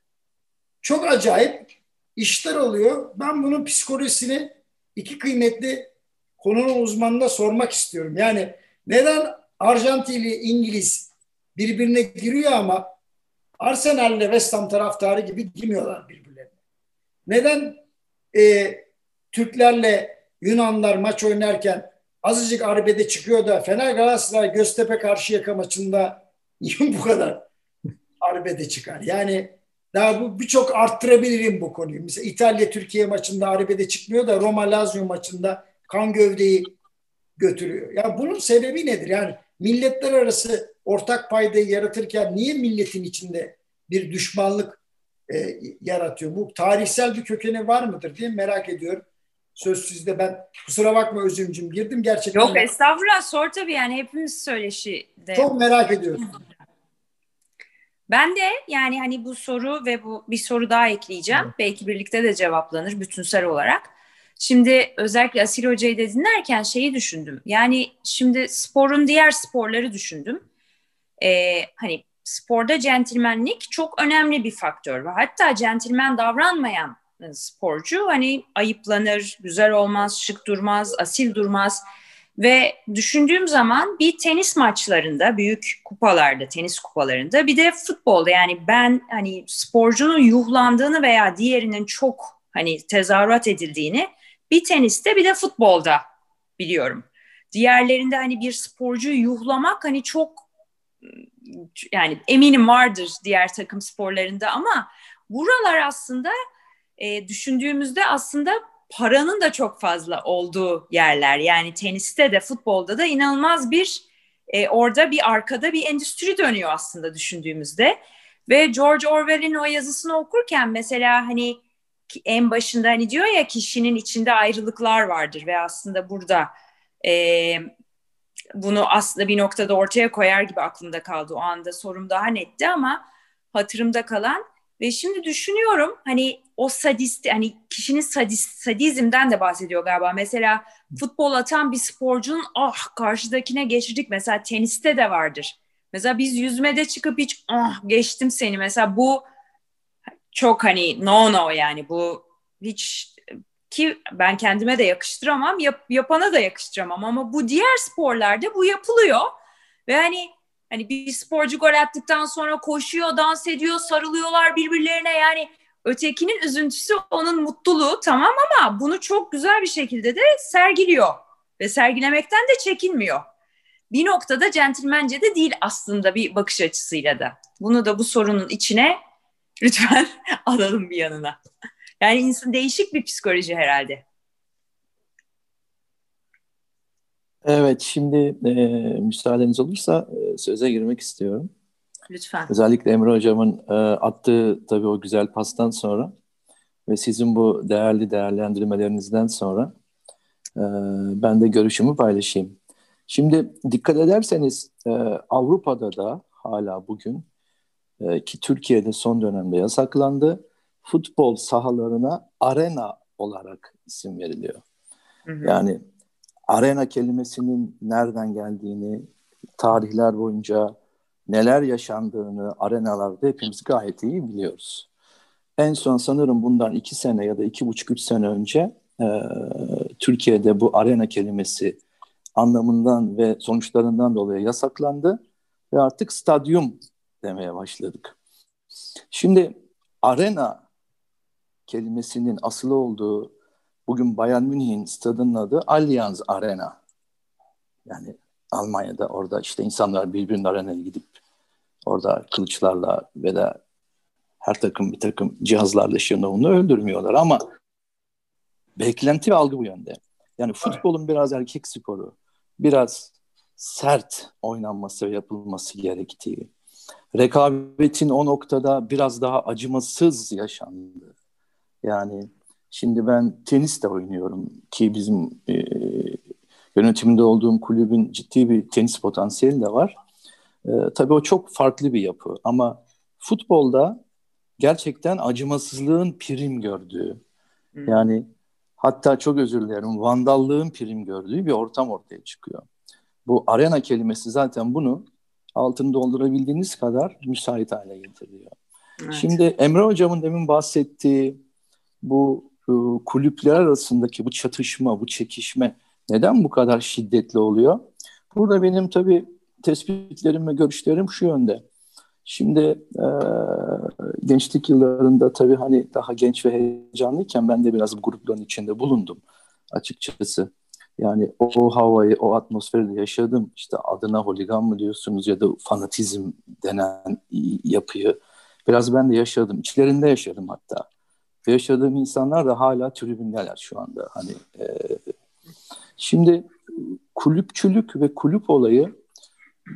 çok acayip işler oluyor. Ben bunun psikolojisini iki kıymetli konunun uzmanına sormak istiyorum. Yani neden Arjantinli İngiliz birbirine giriyor ama Arsenal ile West Ham taraftarı gibi girmiyorlar birbirlerine? Neden e, Türklerle Yunanlar maç oynarken azıcık arbede çıkıyor da Fener Galatasaray Göztepe Karşıyaka maçında niye bu kadar arbede çıkar? Yani daha bu birçok arttırabilirim bu konuyu. Mesela İtalya Türkiye maçında arbede çıkmıyor da Roma Lazio maçında kan gövdeyi götürüyor. Ya bunun sebebi nedir? Yani milletler arası ortak paydayı yaratırken niye milletin içinde bir düşmanlık e, yaratıyor? Bu tarihsel bir kökeni var mıdır diye merak ediyorum. Söz sizde ben kusura bakma Özümcüm girdim gerçekten. Yok estağfurullah sor tabii yani hepimiz söyleşi de. Çok merak ediyorum. Ben de yani hani bu soru ve bu bir soru daha ekleyeceğim. Belki birlikte de cevaplanır bütünsel olarak. Şimdi özellikle Asil Hoca'yı da dinlerken şeyi düşündüm. Yani şimdi sporun diğer sporları düşündüm. Ee, hani sporda centilmenlik çok önemli bir faktör ve hatta centilmen davranmayan sporcu hani ayıplanır, güzel olmaz, şık durmaz, asil durmaz. Ve düşündüğüm zaman bir tenis maçlarında, büyük kupalarda, tenis kupalarında bir de futbolda yani ben hani sporcunun yuhlandığını veya diğerinin çok hani tezahürat edildiğini bir teniste bir de futbolda biliyorum. Diğerlerinde hani bir sporcu yuhlamak hani çok yani eminim vardır diğer takım sporlarında ama buralar aslında e, düşündüğümüzde aslında paranın da çok fazla olduğu yerler. Yani teniste de futbolda da inanılmaz bir e, orada bir arkada bir endüstri dönüyor aslında düşündüğümüzde. Ve George Orwell'in o yazısını okurken mesela hani en başında hani diyor ya kişinin içinde ayrılıklar vardır ve aslında burada e, bunu aslında bir noktada ortaya koyar gibi aklımda kaldı o anda sorum daha netti ama hatırımda kalan ve şimdi düşünüyorum hani o sadist hani kişinin sadist, sadizmden de bahsediyor galiba. Mesela futbol atan bir sporcunun ah karşıdakine geçirdik. Mesela teniste de vardır. Mesela biz yüzmede çıkıp hiç ah geçtim seni. Mesela bu çok hani no no yani bu hiç ki ben kendime de yakıştıramam yap, yapana da yakıştıramam ama bu diğer sporlarda bu yapılıyor ve hani hani bir sporcu gol attıktan sonra koşuyor dans ediyor sarılıyorlar birbirlerine yani ötekinin üzüntüsü onun mutluluğu tamam ama bunu çok güzel bir şekilde de sergiliyor ve sergilemekten de çekinmiyor. Bir noktada centilmence de değil aslında bir bakış açısıyla da. Bunu da bu sorunun içine lütfen alalım bir yanına. Yani insan değişik bir psikoloji herhalde. Evet, şimdi e, müsaadeniz olursa e, söze girmek istiyorum. Lütfen. Özellikle Emre Hocam'ın e, attığı tabii o güzel pastan sonra ve sizin bu değerli değerlendirmelerinizden sonra e, ben de görüşümü paylaşayım. Şimdi dikkat ederseniz e, Avrupa'da da hala bugün e, ki Türkiye'de son dönemde yasaklandı futbol sahalarına arena olarak isim veriliyor. Hı hı. Yani arena kelimesinin nereden geldiğini, tarihler boyunca neler yaşandığını arenalarda hepimiz gayet iyi biliyoruz. En son sanırım bundan iki sene ya da iki buçuk üç sene önce e, Türkiye'de bu arena kelimesi anlamından ve sonuçlarından dolayı yasaklandı ve artık stadyum demeye başladık. Şimdi arena kelimesinin asılı olduğu bugün Bayern Münih'in stadının adı Allianz Arena. Yani Almanya'da orada işte insanlar birbirinin arenaya gidip orada kılıçlarla ve de her takım bir takım cihazlarla şunu onu öldürmüyorlar ama beklenti ve algı bu yönde. Yani futbolun biraz erkek sporu, biraz sert oynanması ve yapılması gerektiği, rekabetin o noktada biraz daha acımasız yaşandığı, yani şimdi ben tenis de oynuyorum ki bizim e, yönetiminde olduğum kulübün ciddi bir tenis potansiyeli de var. E, tabii o çok farklı bir yapı ama futbolda gerçekten acımasızlığın prim gördüğü hmm. yani hatta çok özür dilerim vandallığın prim gördüğü bir ortam ortaya çıkıyor. Bu arena kelimesi zaten bunu altını doldurabildiğiniz kadar müsait hale getiriyor. Evet. Şimdi Emre Hocam'ın demin bahsettiği bu e, kulüpler arasındaki bu çatışma, bu çekişme neden bu kadar şiddetli oluyor? Burada benim tabii tespitlerim ve görüşlerim şu yönde. Şimdi e, gençlik yıllarında tabii hani daha genç ve heyecanlıyken ben de biraz bu grupların içinde bulundum açıkçası. Yani o havayı, o atmosferi de yaşadım. İşte adına holigan mı diyorsunuz ya da fanatizm denen yapıyı biraz ben de yaşadım. İçlerinde yaşadım hatta yaşadığım insanlar da hala tribündeler şu anda. Hani e, şimdi kulüpçülük ve kulüp olayı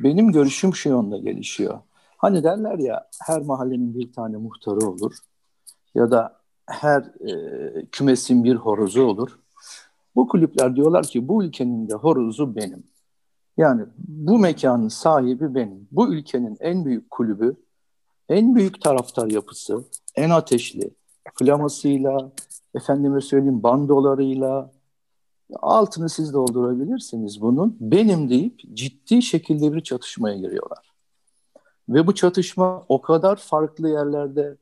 benim görüşüm şu yönde gelişiyor. Hani derler ya her mahallenin bir tane muhtarı olur ya da her e, kümesin bir horozu olur. Bu kulüpler diyorlar ki bu ülkenin de horozu benim. Yani bu mekanın sahibi benim. Bu ülkenin en büyük kulübü, en büyük taraftar yapısı, en ateşli, flamasıyla, efendime söyleyeyim bandolarıyla altını siz doldurabilirsiniz bunun. Benim deyip ciddi şekilde bir çatışmaya giriyorlar. Ve bu çatışma o kadar farklı yerlerde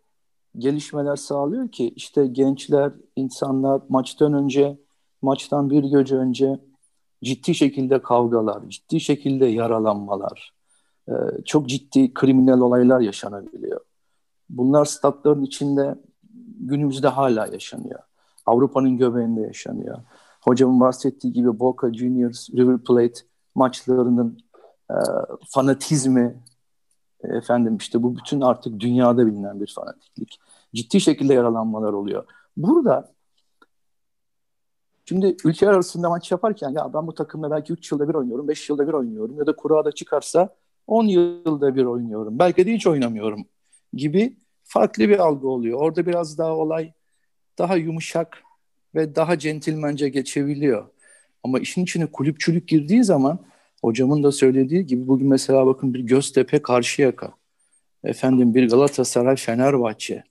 gelişmeler sağlıyor ki işte gençler, insanlar maçtan önce, maçtan bir gece önce ciddi şekilde kavgalar, ciddi şekilde yaralanmalar, e, çok ciddi kriminal olaylar yaşanabiliyor. Bunlar statların içinde günümüzde hala yaşanıyor. Avrupa'nın göbeğinde yaşanıyor. Hocamın bahsettiği gibi Boca Juniors, River Plate maçlarının e, fanatizmi, efendim işte bu bütün artık dünyada bilinen bir fanatiklik. Ciddi şekilde yaralanmalar oluyor. Burada Şimdi ülkeler arasında maç yaparken ya ben bu takımla belki 3 yılda bir oynuyorum, 5 yılda bir oynuyorum ya da kurada çıkarsa 10 yılda bir oynuyorum. Belki de hiç oynamıyorum gibi farklı bir algı oluyor. Orada biraz daha olay daha yumuşak ve daha centilmence geçebiliyor. Ama işin içine kulüpçülük girdiği zaman hocamın da söylediği gibi bugün mesela bakın bir Göztepe Karşıyaka. Efendim bir Galatasaray Fenerbahçe.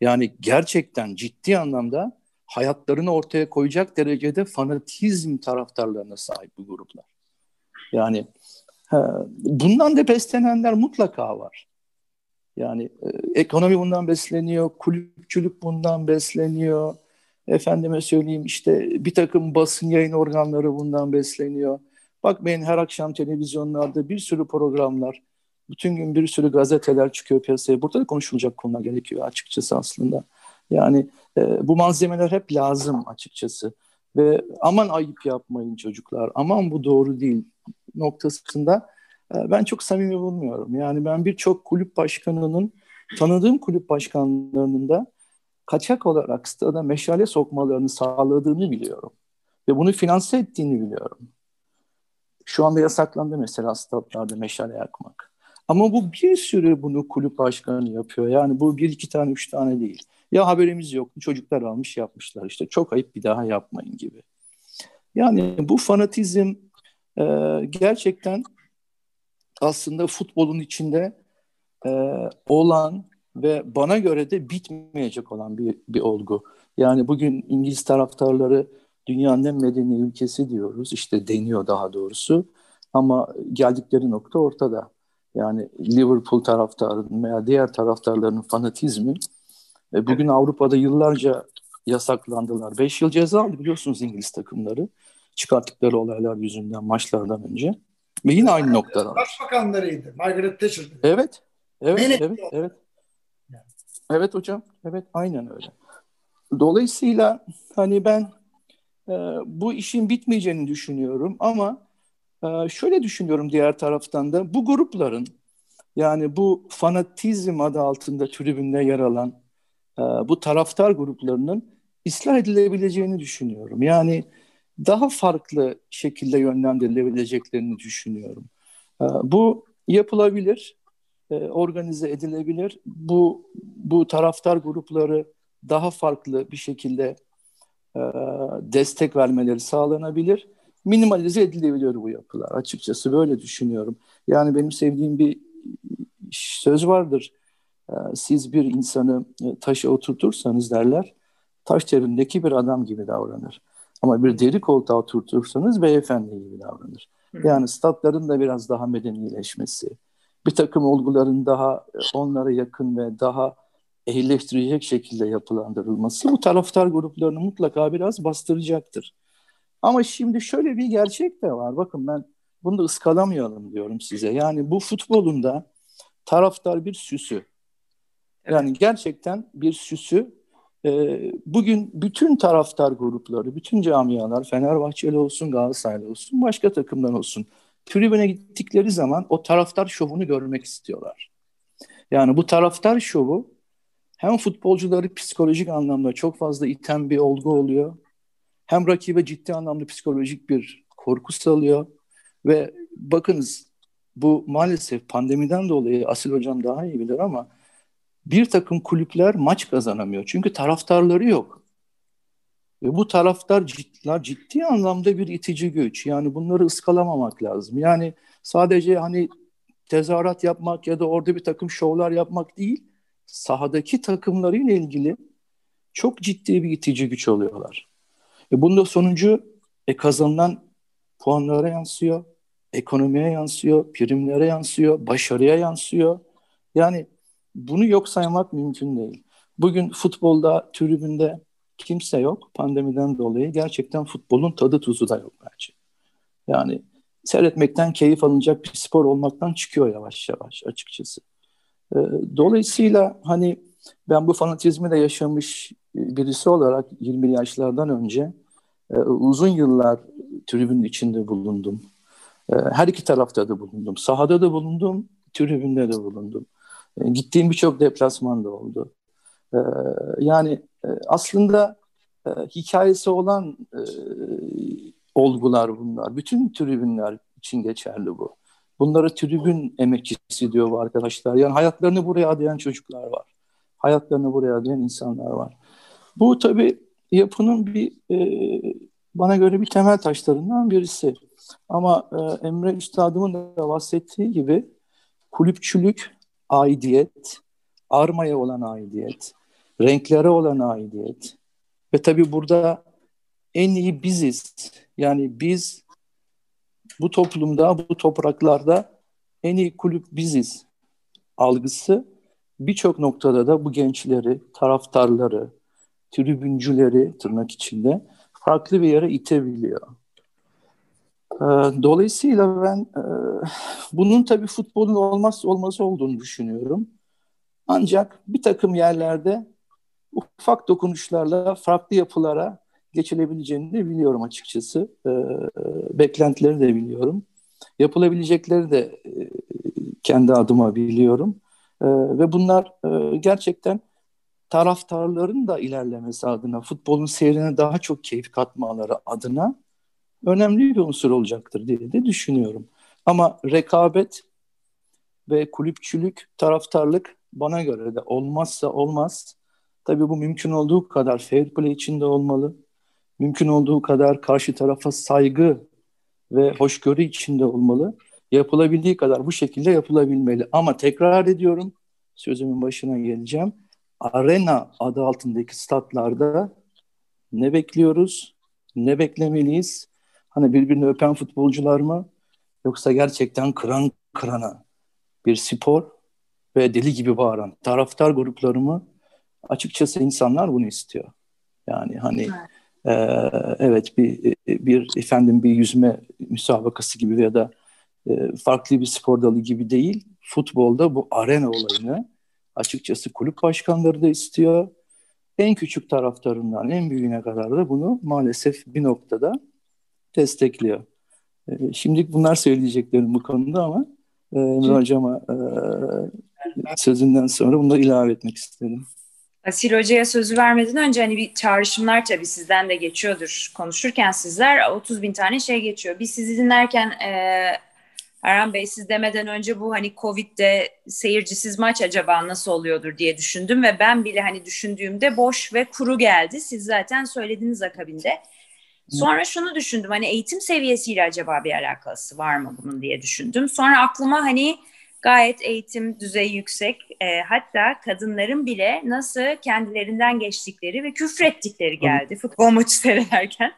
Yani gerçekten ciddi anlamda hayatlarını ortaya koyacak derecede fanatizm taraftarlarına sahip bu gruplar. Yani bundan da beslenenler mutlaka var. Yani e, ekonomi bundan besleniyor, kulüpçülük bundan besleniyor. Efendime söyleyeyim işte bir takım basın yayın organları bundan besleniyor. Bakmayın her akşam televizyonlarda bir sürü programlar, bütün gün bir sürü gazeteler çıkıyor piyasaya. Burada da konuşulacak konular gerekiyor açıkçası aslında. Yani e, bu malzemeler hep lazım açıkçası. Ve aman ayıp yapmayın çocuklar, aman bu doğru değil noktasında e, ben çok samimi bulmuyorum. Yani ben birçok kulüp başkanının, tanıdığım kulüp başkanlarının da kaçak olarak stada meşale sokmalarını sağladığını biliyorum. Ve bunu finanse ettiğini biliyorum. Şu anda yasaklandı mesela statlarda meşale yakmak. Ama bu bir sürü bunu kulüp başkanı yapıyor. Yani bu bir iki tane üç tane değil. Ya haberimiz yok. Çocuklar almış yapmışlar işte. Çok ayıp bir daha yapmayın gibi. Yani bu fanatizm e, gerçekten aslında futbolun içinde e, olan ve bana göre de bitmeyecek olan bir, bir olgu. Yani bugün İngiliz taraftarları dünyanın en medeni ülkesi diyoruz. İşte deniyor daha doğrusu. Ama geldikleri nokta ortada. Yani Liverpool taraftarının veya diğer taraftarların fanatizmi e, bugün Avrupa'da yıllarca yasaklandılar. Beş yıl ceza aldı biliyorsunuz İngiliz takımları. Çıkarttıkları olaylar yüzünden maçlardan önce. Ve yine aynı noktada. Başbakanlarıydı. Margaret Thatcher. Evet. Evet, evet, evet, evet. Evet hocam. Evet, aynen öyle. Dolayısıyla hani ben e, bu işin bitmeyeceğini düşünüyorum ama şöyle düşünüyorum diğer taraftan da bu grupların yani bu fanatizm adı altında tribünde yer alan e, bu taraftar gruplarının ıslah edilebileceğini düşünüyorum. Yani daha farklı şekilde yönlendirilebileceklerini düşünüyorum. Ee, bu yapılabilir, e, organize edilebilir. Bu bu taraftar grupları daha farklı bir şekilde e, destek vermeleri sağlanabilir. Minimalize edilebilir bu yapılar. Açıkçası böyle düşünüyorum. Yani benim sevdiğim bir söz vardır. Ee, siz bir insanı e, taşa oturtursanız derler, taş çevrindeki bir adam gibi davranır. Ama bir deri koltuğa oturtursanız beyefendi gibi davranır. Yani statların da biraz daha medenileşmesi, bir takım olguların daha e, onlara yakın ve daha ehilleştirecek şekilde yapılandırılması bu taraftar gruplarını mutlaka biraz bastıracaktır. Ama şimdi şöyle bir gerçek de var. Bakın ben bunu da ıskalamayalım diyorum size. Yani bu futbolun da taraftar bir süsü. Yani gerçekten bir süsü ee, bugün bütün taraftar grupları, bütün camialar, Fenerbahçeli olsun, Galatasaraylı olsun, başka takımdan olsun, tribüne gittikleri zaman o taraftar şovunu görmek istiyorlar. Yani bu taraftar şovu hem futbolcuları psikolojik anlamda çok fazla iten bir olgu oluyor, hem rakibe ciddi anlamda psikolojik bir korku salıyor ve bakınız bu maalesef pandemiden dolayı Asil Hocam daha iyi bilir ama bir takım kulüpler maç kazanamıyor. Çünkü taraftarları yok. Ve bu taraftarlar ciddi anlamda bir itici güç. Yani bunları ıskalamamak lazım. Yani sadece hani tezahürat yapmak ya da orada bir takım şovlar yapmak değil, sahadaki takımlarıyla ilgili çok ciddi bir itici güç oluyorlar. E bunda sonucu e, kazanılan puanlara yansıyor, ekonomiye yansıyor, primlere yansıyor, başarıya yansıyor. Yani bunu yok saymak mümkün değil. Bugün futbolda, tribünde kimse yok pandemiden dolayı. Gerçekten futbolun tadı tuzu da yok bence. Yani seyretmekten keyif alınacak bir spor olmaktan çıkıyor yavaş yavaş açıkçası. Ee, dolayısıyla hani ben bu fanatizmi de yaşamış birisi olarak 20 yaşlardan önce e, uzun yıllar tribünün içinde bulundum. E, her iki tarafta da bulundum. Sahada da bulundum, tribünde de bulundum. E, gittiğim birçok deplasman da oldu. Yani aslında hikayesi olan olgular bunlar. Bütün tribünler için geçerli bu. Bunlara tribün emekçisi diyor bu arkadaşlar. Yani hayatlarını buraya adayan çocuklar var. Hayatlarını buraya adayan insanlar var. Bu tabii yapının bir e, bana göre bir temel taşlarından birisi. Ama e, Emre Üstadımın da bahsettiği gibi kulüpçülük, aidiyet, armaya olan aidiyet, renklere olan aidiyet ve tabii burada en iyi biziz. Yani biz bu toplumda, bu topraklarda en iyi kulüp biziz algısı birçok noktada da bu gençleri, taraftarları, tribüncüleri tırnak içinde farklı bir yere itebiliyor. Ee, dolayısıyla ben e, bunun tabii futbolun olmazsa olmazı olduğunu düşünüyorum. Ancak bir takım yerlerde ufak dokunuşlarla farklı yapılara geçilebileceğini de biliyorum açıkçası. Ee, beklentileri de biliyorum. Yapılabilecekleri de e, kendi adıma biliyorum. Ee, ve bunlar e, gerçekten taraftarların da ilerlemesi adına, futbolun seyrine daha çok keyif katmaları adına önemli bir unsur olacaktır diye de düşünüyorum. Ama rekabet ve kulüpçülük, taraftarlık bana göre de olmazsa olmaz. Tabii bu mümkün olduğu kadar fair play içinde olmalı. Mümkün olduğu kadar karşı tarafa saygı ve hoşgörü içinde olmalı. Yapılabildiği kadar bu şekilde yapılabilmeli. Ama tekrar ediyorum, sözümün başına geleceğim arena adı altındaki statlarda ne bekliyoruz, ne beklemeliyiz? Hani birbirini öpen futbolcular mı? Yoksa gerçekten kıran kırana bir spor ve deli gibi bağıran taraftar grupları mı? Açıkçası insanlar bunu istiyor. Yani hani evet, e, evet bir bir efendim bir yüzme müsabakası gibi ya da e, farklı bir spor dalı gibi değil. Futbolda bu arena olayını açıkçası kulüp başkanları da istiyor. En küçük taraftarından en büyüğüne kadar da bunu maalesef bir noktada destekliyor. E, şimdilik bunlar söyleyeceklerim bu konuda ama e, Emre Hocam'a e, sözünden sonra bunları ilave etmek istedim. Asil Hoca'ya sözü vermeden önce hani bir çağrışımlar tabii sizden de geçiyordur. Konuşurken sizler 30 bin tane şey geçiyor. Biz sizi dinlerken e, Erhan Bey siz demeden önce bu hani Covid'de seyircisiz maç acaba nasıl oluyordur diye düşündüm ve ben bile hani düşündüğümde boş ve kuru geldi. Siz zaten söylediniz akabinde. Sonra şunu düşündüm hani eğitim seviyesiyle acaba bir alakası var mı bunun diye düşündüm. Sonra aklıma hani gayet eğitim düzeyi yüksek e, hatta kadınların bile nasıl kendilerinden geçtikleri ve küfrettikleri geldi futbol maçı seyrederken.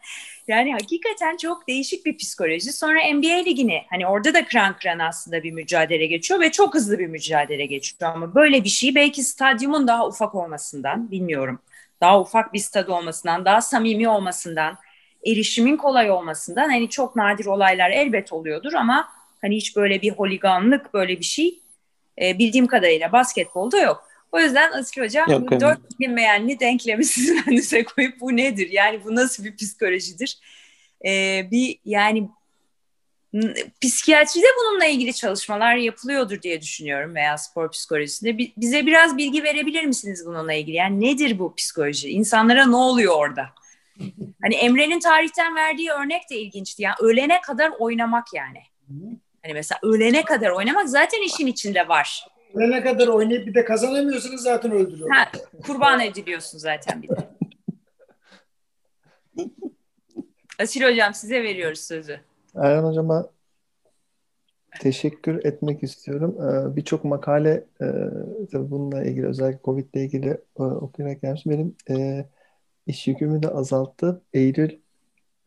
Yani hakikaten çok değişik bir psikoloji. Sonra NBA ligini hani orada da kran kran aslında bir mücadele geçiyor ve çok hızlı bir mücadele geçiyor. Ama böyle bir şey belki stadyumun daha ufak olmasından bilmiyorum. Daha ufak bir stad olmasından, daha samimi olmasından, erişimin kolay olmasından hani çok nadir olaylar elbet oluyordur ama hani hiç böyle bir holiganlık böyle bir şey e, bildiğim kadarıyla basketbolda yok. O yüzden Asil Hocam Yok, bu dört bilinmeyenli denklemi sizin önünüze koyup bu nedir? Yani bu nasıl bir psikolojidir? Ee, bir yani psikiyatride bununla ilgili çalışmalar yapılıyordur diye düşünüyorum veya spor psikolojisinde. Bize biraz bilgi verebilir misiniz bununla ilgili? Yani nedir bu psikoloji? İnsanlara ne oluyor orada? Hani Emre'nin tarihten verdiği örnek de ilginçti. Yani ölene kadar oynamak yani. Hani mesela ölene kadar oynamak zaten işin içinde var ne kadar oynayıp bir de kazanamıyorsunuz zaten öldürüyor. Ha, kurban ediliyorsun zaten bir de. Asil hocam size veriyoruz sözü. Erhan hocama teşekkür etmek istiyorum. Ee, birçok makale e, bununla ilgili özellikle Covid ile ilgili e, okuyarak gelmiş. Benim e, iş yükümü de azalttı. Eylül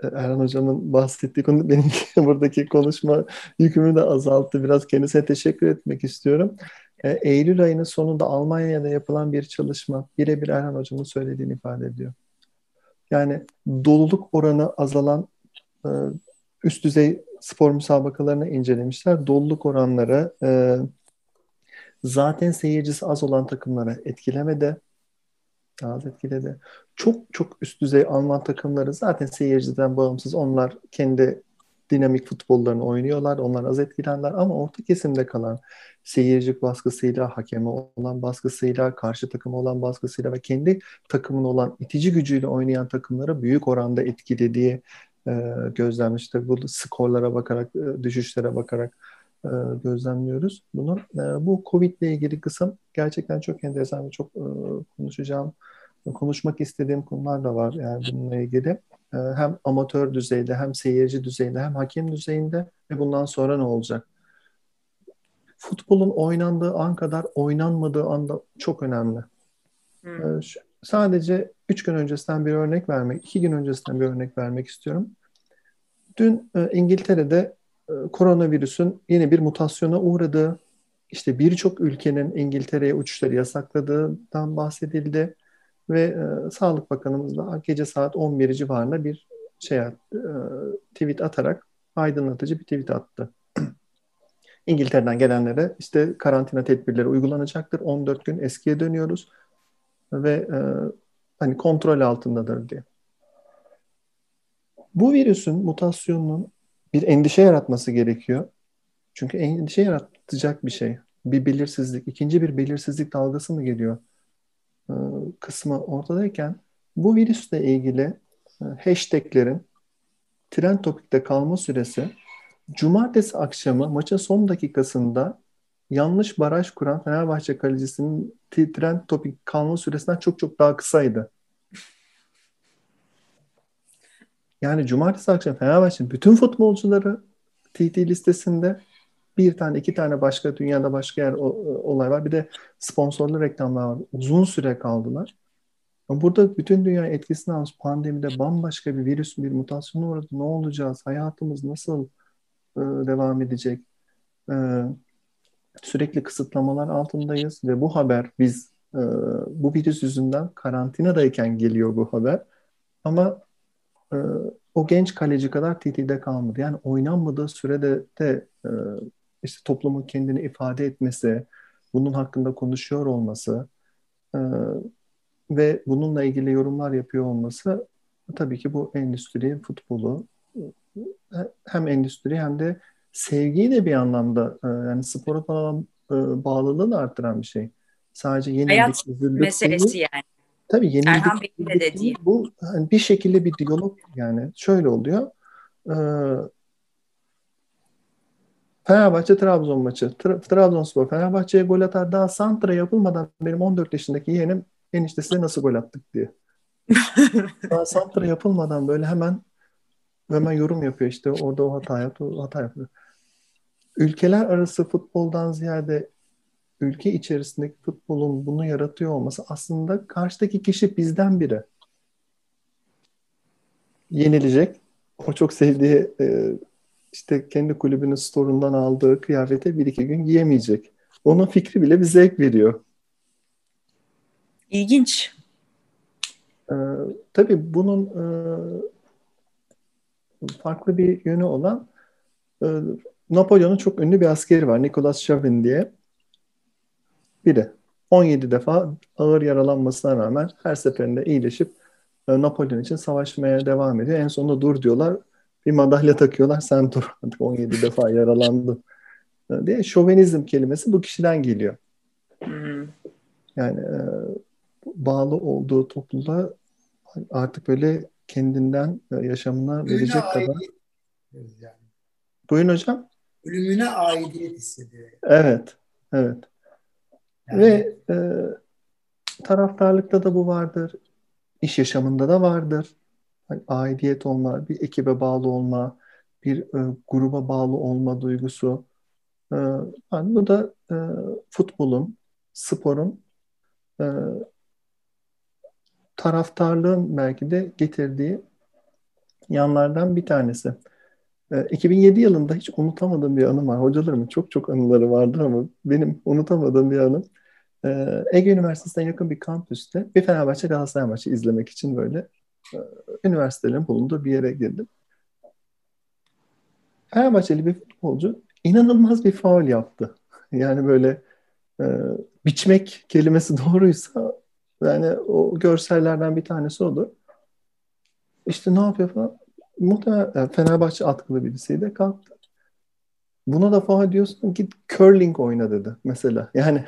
Erhan Hocam'ın bahsettiği konu benim buradaki konuşma yükümü de azalttı. Biraz kendisine teşekkür etmek istiyorum. Eylül ayının sonunda Almanya'da yapılan bir çalışma birebir Erhan Hocam'ın söylediğini ifade ediyor. Yani doluluk oranı azalan üst düzey spor müsabakalarını incelemişler. Doluluk oranları e, zaten seyircisi az olan takımlara etkilemedi. Az etkiledi. Çok çok üst düzey Alman takımları zaten seyirciden bağımsız. Onlar kendi dinamik futbollarını oynuyorlar. Onlar az etkilenler ama orta kesimde kalan seyirci baskısıyla, hakeme olan baskısıyla, karşı takım olan baskısıyla ve kendi takımın olan itici gücüyle oynayan takımlara büyük oranda etkilediği e, gözlenmiştir. Bu skorlara bakarak, e, düşüşlere bakarak e, gözlemliyoruz bunu. E, bu Covid ile ilgili kısım gerçekten çok enteresan ve çok e, konuşacağım, konuşmak istediğim konular da var yani bununla ilgili. E, hem amatör düzeyde, hem seyirci düzeyinde, hem hakem düzeyinde ve bundan sonra ne olacak? Futbolun oynandığı an kadar oynanmadığı anda çok önemli. Hmm. E, şu, sadece üç gün öncesinden bir örnek vermek, iki gün öncesinden bir örnek vermek istiyorum. Dün e, İngiltere'de e, koronavirüsün yeni bir mutasyona uğradığı, işte birçok ülkenin İngiltere'ye uçuşları yasakladığından bahsedildi ve e, Sağlık Bakanımız da gece saat 11 civarında bir şey e, tweet atarak aydınlatıcı bir tweet attı. İngiltere'den gelenlere işte karantina tedbirleri uygulanacaktır. 14 gün eskiye dönüyoruz ve e, hani kontrol altındadır diye. Bu virüsün mutasyonunun bir endişe yaratması gerekiyor. Çünkü endişe yaratacak bir şey. Bir belirsizlik, ikinci bir belirsizlik dalgası mı geliyor kısmı ortadayken bu virüsle ilgili e, hashtaglerin trend topikte kalma süresi cumartesi akşamı maça son dakikasında yanlış baraj kuran Fenerbahçe kalecisinin trend topik kalma süresinden çok çok daha kısaydı. Yani cumartesi akşam Fenerbahçe'nin bütün futbolcuları TT listesinde bir tane iki tane başka dünyada başka yer olay var. Bir de sponsorlu reklamlar var. Uzun süre kaldılar. Burada bütün dünya etkisini almış pandemide bambaşka bir virüs, bir mutasyona uğradı. Ne olacağız? Hayatımız nasıl e, devam edecek? E, sürekli kısıtlamalar altındayız ve bu haber biz e, bu virüs yüzünden karantinadayken geliyor bu haber. Ama e, o genç kaleci kadar TT'de kalmadı. Yani oynanmadığı sürede de e, işte toplumun kendini ifade etmesi, bunun hakkında konuşuyor olması e, ve bununla ilgili yorumlar yapıyor olması tabii ki bu endüstri, futbolu hem endüstri hem de sevgiyi de bir anlamda yani spora falan bağlılığını arttıran bir şey. Sadece yeni Hayat meselesi değil. yani. Tabii yenildik. Erhan Bey'in de dediği. Bu yani bir şekilde bir diyalog yani şöyle oluyor. Ee, Fenerbahçe Trabzon maçı. Tra- Trabzonspor Fenerbahçe'ye gol atar. Daha santra yapılmadan benim 14 yaşındaki yeğenim enişte size nasıl gol attık diye. daha santra yapılmadan böyle hemen hemen yorum yapıyor işte orada o hata yaptı, o hata yapıyor. Ülkeler arası futboldan ziyade ülke içerisindeki futbolun bunu yaratıyor olması aslında karşıdaki kişi bizden biri. Yenilecek. O çok sevdiği e, işte kendi kulübünün storundan aldığı kıyafete bir iki gün giyemeyecek. Onun fikri bile bir zevk veriyor. İlginç. Ee, tabii bunun e, farklı bir yönü olan e, Napolyon'un çok ünlü bir askeri var. Nicolas Chauvin diye biri. 17 defa ağır yaralanmasına rağmen her seferinde iyileşip e, Napolyon için savaşmaya devam ediyor. En sonunda dur diyorlar. Bir madalya takıyorlar. Sen dur artık 17 defa yaralandın e, diye. Şovenizm kelimesi bu kişiden geliyor. Hmm. Yani e, bağlı olduğu topluluğa artık böyle kendinden yaşamına verecek kadar. Yani. Buyurun hocam. Ölümüne aidiyet hissediyor. Evet. Evet. Yani... Ve e, taraftarlıkta da bu vardır. İş yaşamında da vardır. Hani aidiyet olma, bir ekibe bağlı olma, bir e, gruba bağlı olma duygusu. E, yani bu da e, futbolun, sporun e, taraftarlığın belki de getirdiği yanlardan bir tanesi. 2007 yılında hiç unutamadığım bir anım var. Hocalarımın çok çok anıları vardır ama benim unutamadığım bir anım. Ege Üniversitesi'ne yakın bir kampüste bir Fenerbahçe Galatasaray maçı izlemek için böyle üniversitelerin bulunduğu bir yere girdim. Fenerbahçeli bir futbolcu inanılmaz bir faul yaptı. Yani böyle e, biçmek kelimesi doğruysa yani o görsellerden bir tanesi oldu. İşte ne yapıyor falan. Muhtemelen Fenerbahçe atkılı birisiydi. Kalktı. Buna da faul diyorsun git curling oyna dedi mesela. Yani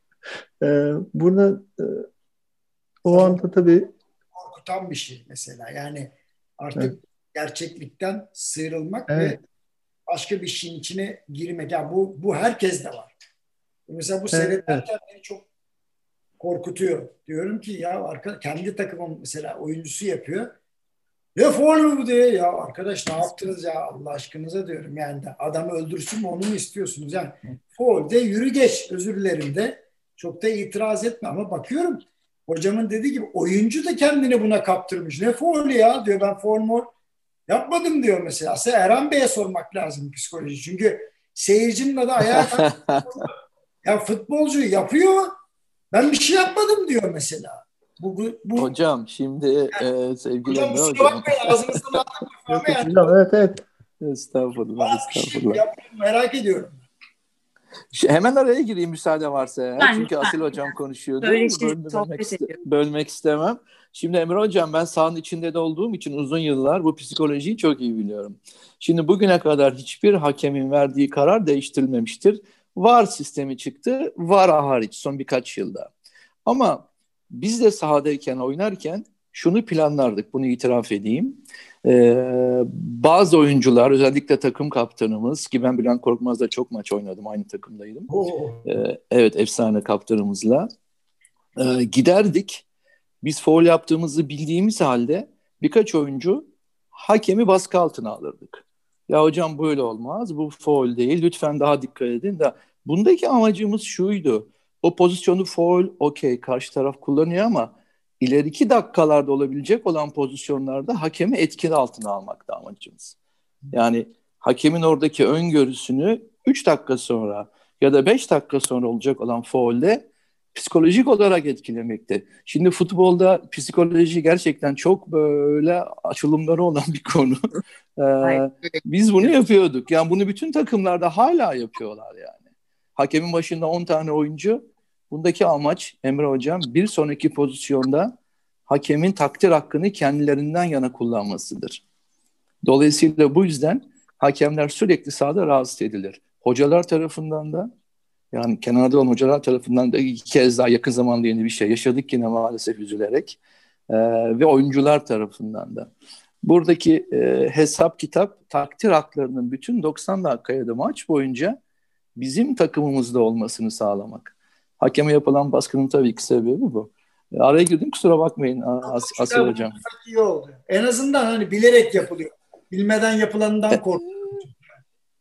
e, burada e, o anda tabii korkutan bir şey mesela. Yani artık evet. gerçeklikten sıyrılmak evet. ve başka bir şeyin içine girmek. Yani bu bu herkes de var. Mesela bu evet. seyretlerken beni çok korkutuyor. Diyorum ki ya arka, kendi takımım mesela oyuncusu yapıyor. Ne foul mu bu diye ya arkadaş ne yaptınız ya Allah aşkınıza diyorum yani de adamı öldürsün mü onu mu istiyorsunuz yani foul de yürü geç özür dilerim de çok da itiraz etme ama bakıyorum hocamın dediği gibi oyuncu da kendini buna kaptırmış ne foul ya diyor ben foul mor yapmadım diyor mesela aslında Erhan Bey'e sormak lazım psikoloji çünkü seyircinin de ayağa ya futbolcu yapıyor ben bir şey yapmadım diyor mesela. Bu, bu, bu... Hocam şimdi yani, e, sevgili hocam, hocam. Hocam ağzınızdan evet evet. Estağfurullah. estağfurullah. Şey merak ediyorum. Hemen araya gireyim müsaade varsa. Ben, Çünkü ben, Asil Hocam konuşuyordu. Böyle şey, bölmek, iste, bölmek istemem. Şimdi Emre Hocam ben sahanın içinde de olduğum için uzun yıllar bu psikolojiyi çok iyi biliyorum. Şimdi bugüne kadar hiçbir hakemin verdiği karar değiştirilmemiştir. VAR sistemi çıktı. VAR hariç son birkaç yılda. Ama biz de sahadayken oynarken şunu planlardık. Bunu itiraf edeyim. Ee, bazı oyuncular özellikle takım kaptanımız ki ben Bülent Korkmaz'la çok maç oynadım. Aynı takımdaydım. Ee, evet efsane kaptanımızla. Ee, giderdik. Biz foul yaptığımızı bildiğimiz halde birkaç oyuncu hakemi baskı altına alırdık. Ya hocam böyle olmaz. Bu foul değil. Lütfen daha dikkat edin de Bundaki amacımız şuydu. O pozisyonu foul okey karşı taraf kullanıyor ama ileriki dakikalarda olabilecek olan pozisyonlarda hakemi etkili altına almak da amacımız. Yani hakemin oradaki öngörüsünü 3 dakika sonra ya da 5 dakika sonra olacak olan faulde psikolojik olarak etkilemekte. Şimdi futbolda psikoloji gerçekten çok böyle açılımları olan bir konu. ee, biz bunu yapıyorduk. Yani bunu bütün takımlarda hala yapıyorlar yani. Hakemin başında 10 tane oyuncu. Bundaki amaç Emre Hocam bir sonraki pozisyonda hakemin takdir hakkını kendilerinden yana kullanmasıdır. Dolayısıyla bu yüzden hakemler sürekli sahada rahatsız edilir. Hocalar tarafından da yani kenarda olan hocalar tarafından da iki kez daha yakın zamanda yeni bir şey yaşadık yine maalesef üzülerek ee, ve oyuncular tarafından da. Buradaki e, hesap kitap takdir haklarının bütün 90 dakikaya da maç boyunca bizim takımımızda olmasını sağlamak. Hakeme yapılan baskının tabii ki sebebi bu. E, araya girdim kusura bakmayın As Asil Hocam. İyi oldu. En azından hani bilerek yapılıyor. Bilmeden yapılanından korkuyorum.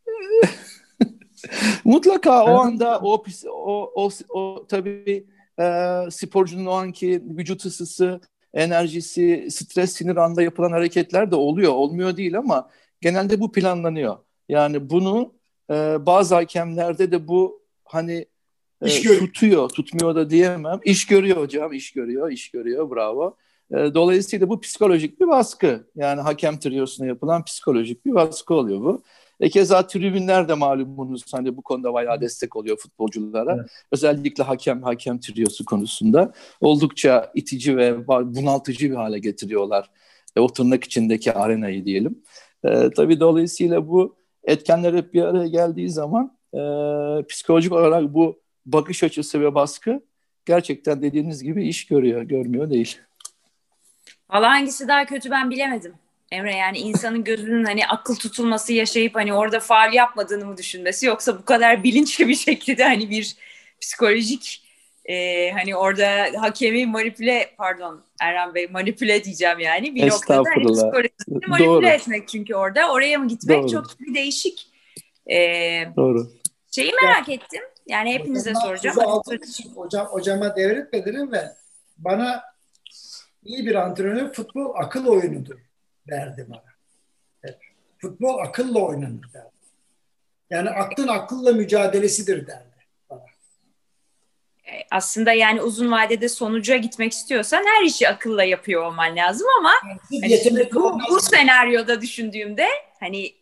Mutlaka o anda o o o, o tabii e, sporcunun o anki vücut ısısı, enerjisi, stres, sinir anda yapılan hareketler de oluyor. Olmuyor değil ama genelde bu planlanıyor. Yani bunu e, bazı hakemlerde de bu hani e, tutuyor, tutmuyor da diyemem. İş görüyor hocam, iş görüyor, iş görüyor. Bravo. E, dolayısıyla bu psikolojik bir baskı. Yani hakem triyosuna yapılan psikolojik bir baskı oluyor bu. E keza tribünler de malumunuz hani bu konuda bayağı destek oluyor futbolculara. Evet. Özellikle hakem hakem triyosu konusunda oldukça itici ve bunaltıcı bir hale getiriyorlar. E, o tırnak içindeki arenayı diyelim. E, tabii dolayısıyla bu etkenler hep bir araya geldiği zaman e, psikolojik olarak bu bakış açısı ve baskı gerçekten dediğiniz gibi iş görüyor, görmüyor değil. Valla hangisi daha kötü ben bilemedim. Emre yani insanın gözünün hani akıl tutulması yaşayıp hani orada faal yapmadığını mı düşünmesi yoksa bu kadar bilinçli bir şekilde hani bir psikolojik e, hani orada hakemi manipüle pardon Erhan Bey manipüle diyeceğim yani bir noktada hani psikolojisini manipüle Doğru. etmek çünkü orada oraya mı gitmek Doğru. çok bir değişik. E, Doğru. Şeyi merak ettim. Yani hepinize hocam, soracağım. Hocam, hocama devretmedirim ve bana iyi bir antrenör futbol akıl oyunudur derdi bana. Evet. Futbol akılla oynanır derdi. Yani aklın akılla mücadelesidir derdi bana. E, aslında yani uzun vadede sonuca gitmek istiyorsan her işi akılla yapıyor olman lazım ama yani hani bu, bu senaryoda düşündüğümde hani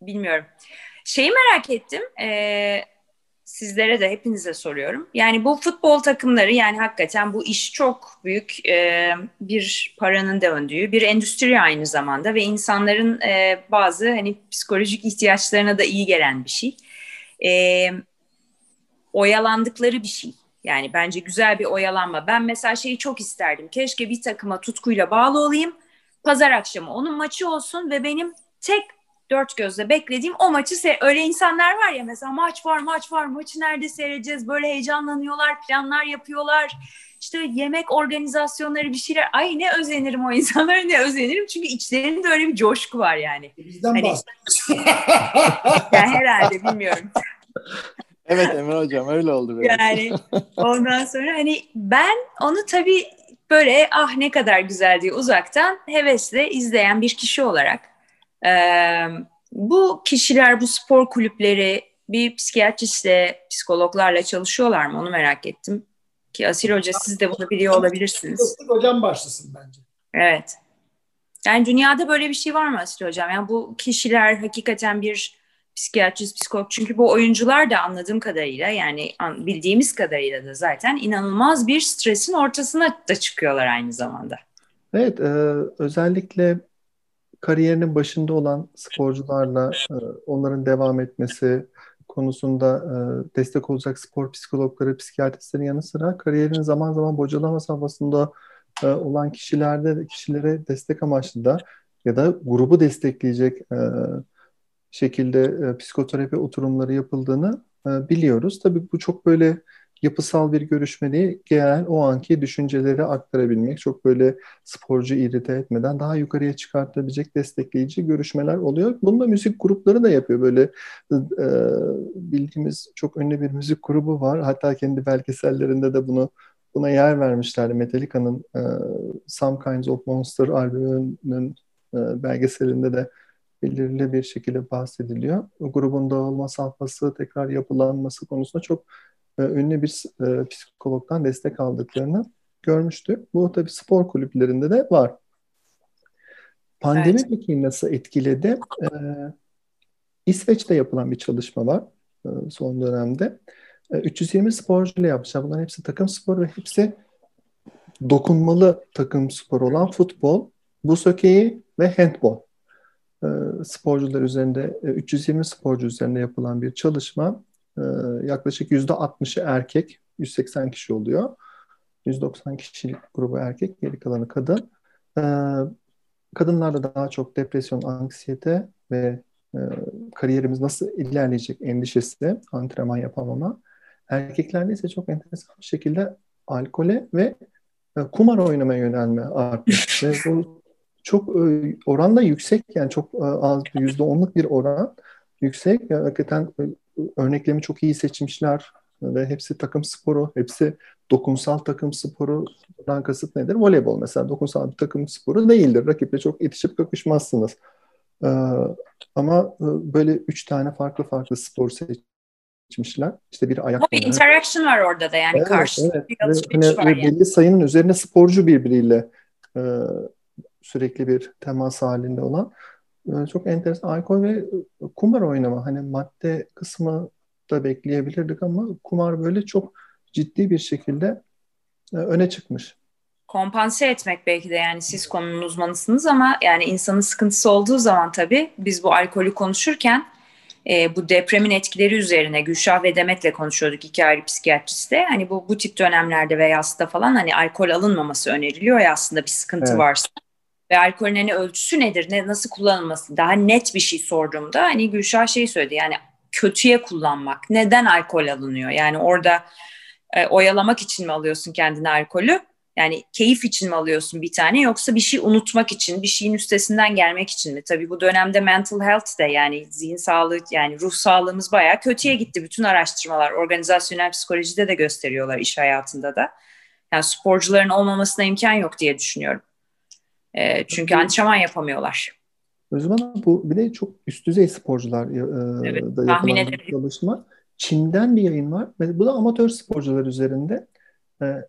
bilmiyorum. Şeyi merak ettim. Ee, sizlere de hepinize soruyorum. Yani bu futbol takımları yani hakikaten bu iş çok büyük e, bir paranın döndüğü bir endüstri aynı zamanda ve insanların e, bazı hani psikolojik ihtiyaçlarına da iyi gelen bir şey. E, oyalandıkları bir şey. Yani bence güzel bir oyalanma. Ben mesela şeyi çok isterdim. Keşke bir takıma tutkuyla bağlı olayım. Pazar akşamı onun maçı olsun ve benim tek dört gözle beklediğim o maçı se öyle insanlar var ya mesela maç var maç var maçı nerede seyredeceğiz böyle heyecanlanıyorlar planlar yapıyorlar işte yemek organizasyonları bir şeyler ay ne özenirim o insanlara ne özenirim çünkü içlerinde öyle bir coşku var yani. Bizden hani, yani herhalde bilmiyorum. evet Emre Hocam öyle oldu. Böyle. Yani ondan sonra hani ben onu tabii böyle ah ne kadar güzel diye uzaktan hevesle izleyen bir kişi olarak bu kişiler, bu spor kulüpleri bir psikiyatristle, psikologlarla çalışıyorlar mı? Onu merak ettim. Ki Asil Hoca siz de bunu biliyor olabilirsiniz. Hocam başlasın bence. Evet. Yani dünyada böyle bir şey var mı Asil Hocam? Yani bu kişiler hakikaten bir psikiyatrist, psikolog. Çünkü bu oyuncular da anladığım kadarıyla yani bildiğimiz kadarıyla da zaten inanılmaz bir stresin ortasına da çıkıyorlar aynı zamanda. Evet, e, özellikle kariyerinin başında olan sporcularla e, onların devam etmesi konusunda e, destek olacak spor psikologları, psikiyatristlerin yanı sıra kariyerin zaman zaman bocalama safhasında e, olan kişilerde kişilere destek amaçlı da ya da grubu destekleyecek şekilde psikoterapi oturumları yapıldığını biliyoruz. Tabii bu çok böyle yapısal bir görüşme değil, genel o anki düşünceleri aktarabilmek, çok böyle sporcu irite etmeden daha yukarıya çıkartabilecek destekleyici görüşmeler oluyor. Bunu da müzik grupları da yapıyor. Böyle e, bildiğimiz çok ünlü bir müzik grubu var. Hatta kendi belgesellerinde de bunu buna yer vermişler. Metallica'nın e, Some Kinds of Monster albümünün e, belgeselinde de belirli bir şekilde bahsediliyor. O grubun dağılma safhası, tekrar yapılanması konusunda çok ünlü bir e, psikologdan destek aldıklarını görmüştük. Bu tabii spor kulüplerinde de var. Pandemi evet. peki nasıl etkiledi? Ee, İsveç'te yapılan bir çalışma var e, son dönemde. E, 320 sporcuyla yapmışlar. Bunların hepsi takım sporu ve hepsi dokunmalı takım sporu olan futbol, buz hokeyi ve handbol. E, sporcular üzerinde, e, 320 sporcu üzerinde yapılan bir çalışma. Ee, yaklaşık %60'ı erkek, 180 kişi oluyor. 190 kişilik grubu erkek, geri kalanı kadın. Ee, kadınlarda daha çok depresyon, anksiyete ve e, kariyerimiz nasıl ilerleyecek endişesi, antrenman yapamama. Erkeklerde ise çok enteresan bir şekilde alkole ve e, kumar oynamaya yönelme artmış. ve bu çok e, oranda yüksek yani çok az yüzde onluk bir oran yüksek. Hakikaten örneklerimi çok iyi seçmişler ve hepsi takım sporu, hepsi dokunsal takım sporudan kasıt nedir? Voleybol mesela dokunsal bir takım sporu değildir. Rakiple çok itişip kakışmazsınız. Ee, ama e, böyle üç tane farklı farklı spor seçmişler. İşte bir ayak Bir interaction var orada da yani evet, karşı evet. bir alışveriş hani, var yani. Belli sayının üzerine sporcu birbiriyle e, sürekli bir temas halinde olan çok enteresan. Alkol ve e, kumar oynama. Hani madde kısmı da bekleyebilirdik ama kumar böyle çok ciddi bir şekilde e, öne çıkmış. Kompanse etmek belki de yani siz konunun uzmanısınız ama yani insanın sıkıntısı olduğu zaman tabii biz bu alkolü konuşurken e, bu depremin etkileri üzerine Gülşah ve Demet'le konuşuyorduk iki ayrı psikiyatriste. Hani bu bu tip dönemlerde veya hasta falan hani alkol alınmaması öneriliyor ya aslında bir sıkıntı evet. varsa ve alkolün hani ölçüsü nedir, ne nasıl kullanılması daha net bir şey sorduğumda hani Gülşah şey söyledi yani kötüye kullanmak. Neden alkol alınıyor? Yani orada e, oyalamak için mi alıyorsun kendine alkolü? Yani keyif için mi alıyorsun bir tane yoksa bir şey unutmak için, bir şeyin üstesinden gelmek için mi? Tabii bu dönemde mental health de yani zihin sağlığı yani ruh sağlığımız bayağı kötüye gitti. Bütün araştırmalar organizasyonel psikolojide de gösteriyorlar iş hayatında da. Yani sporcuların olmamasına imkan yok diye düşünüyorum. E, çünkü antrenman yapamıyorlar. O zaman bu bir de çok üst düzey sporcular e, evet, da yapılan bir çalışma. Çin'den bir yayın var. Bu da amatör sporcular üzerinde. E,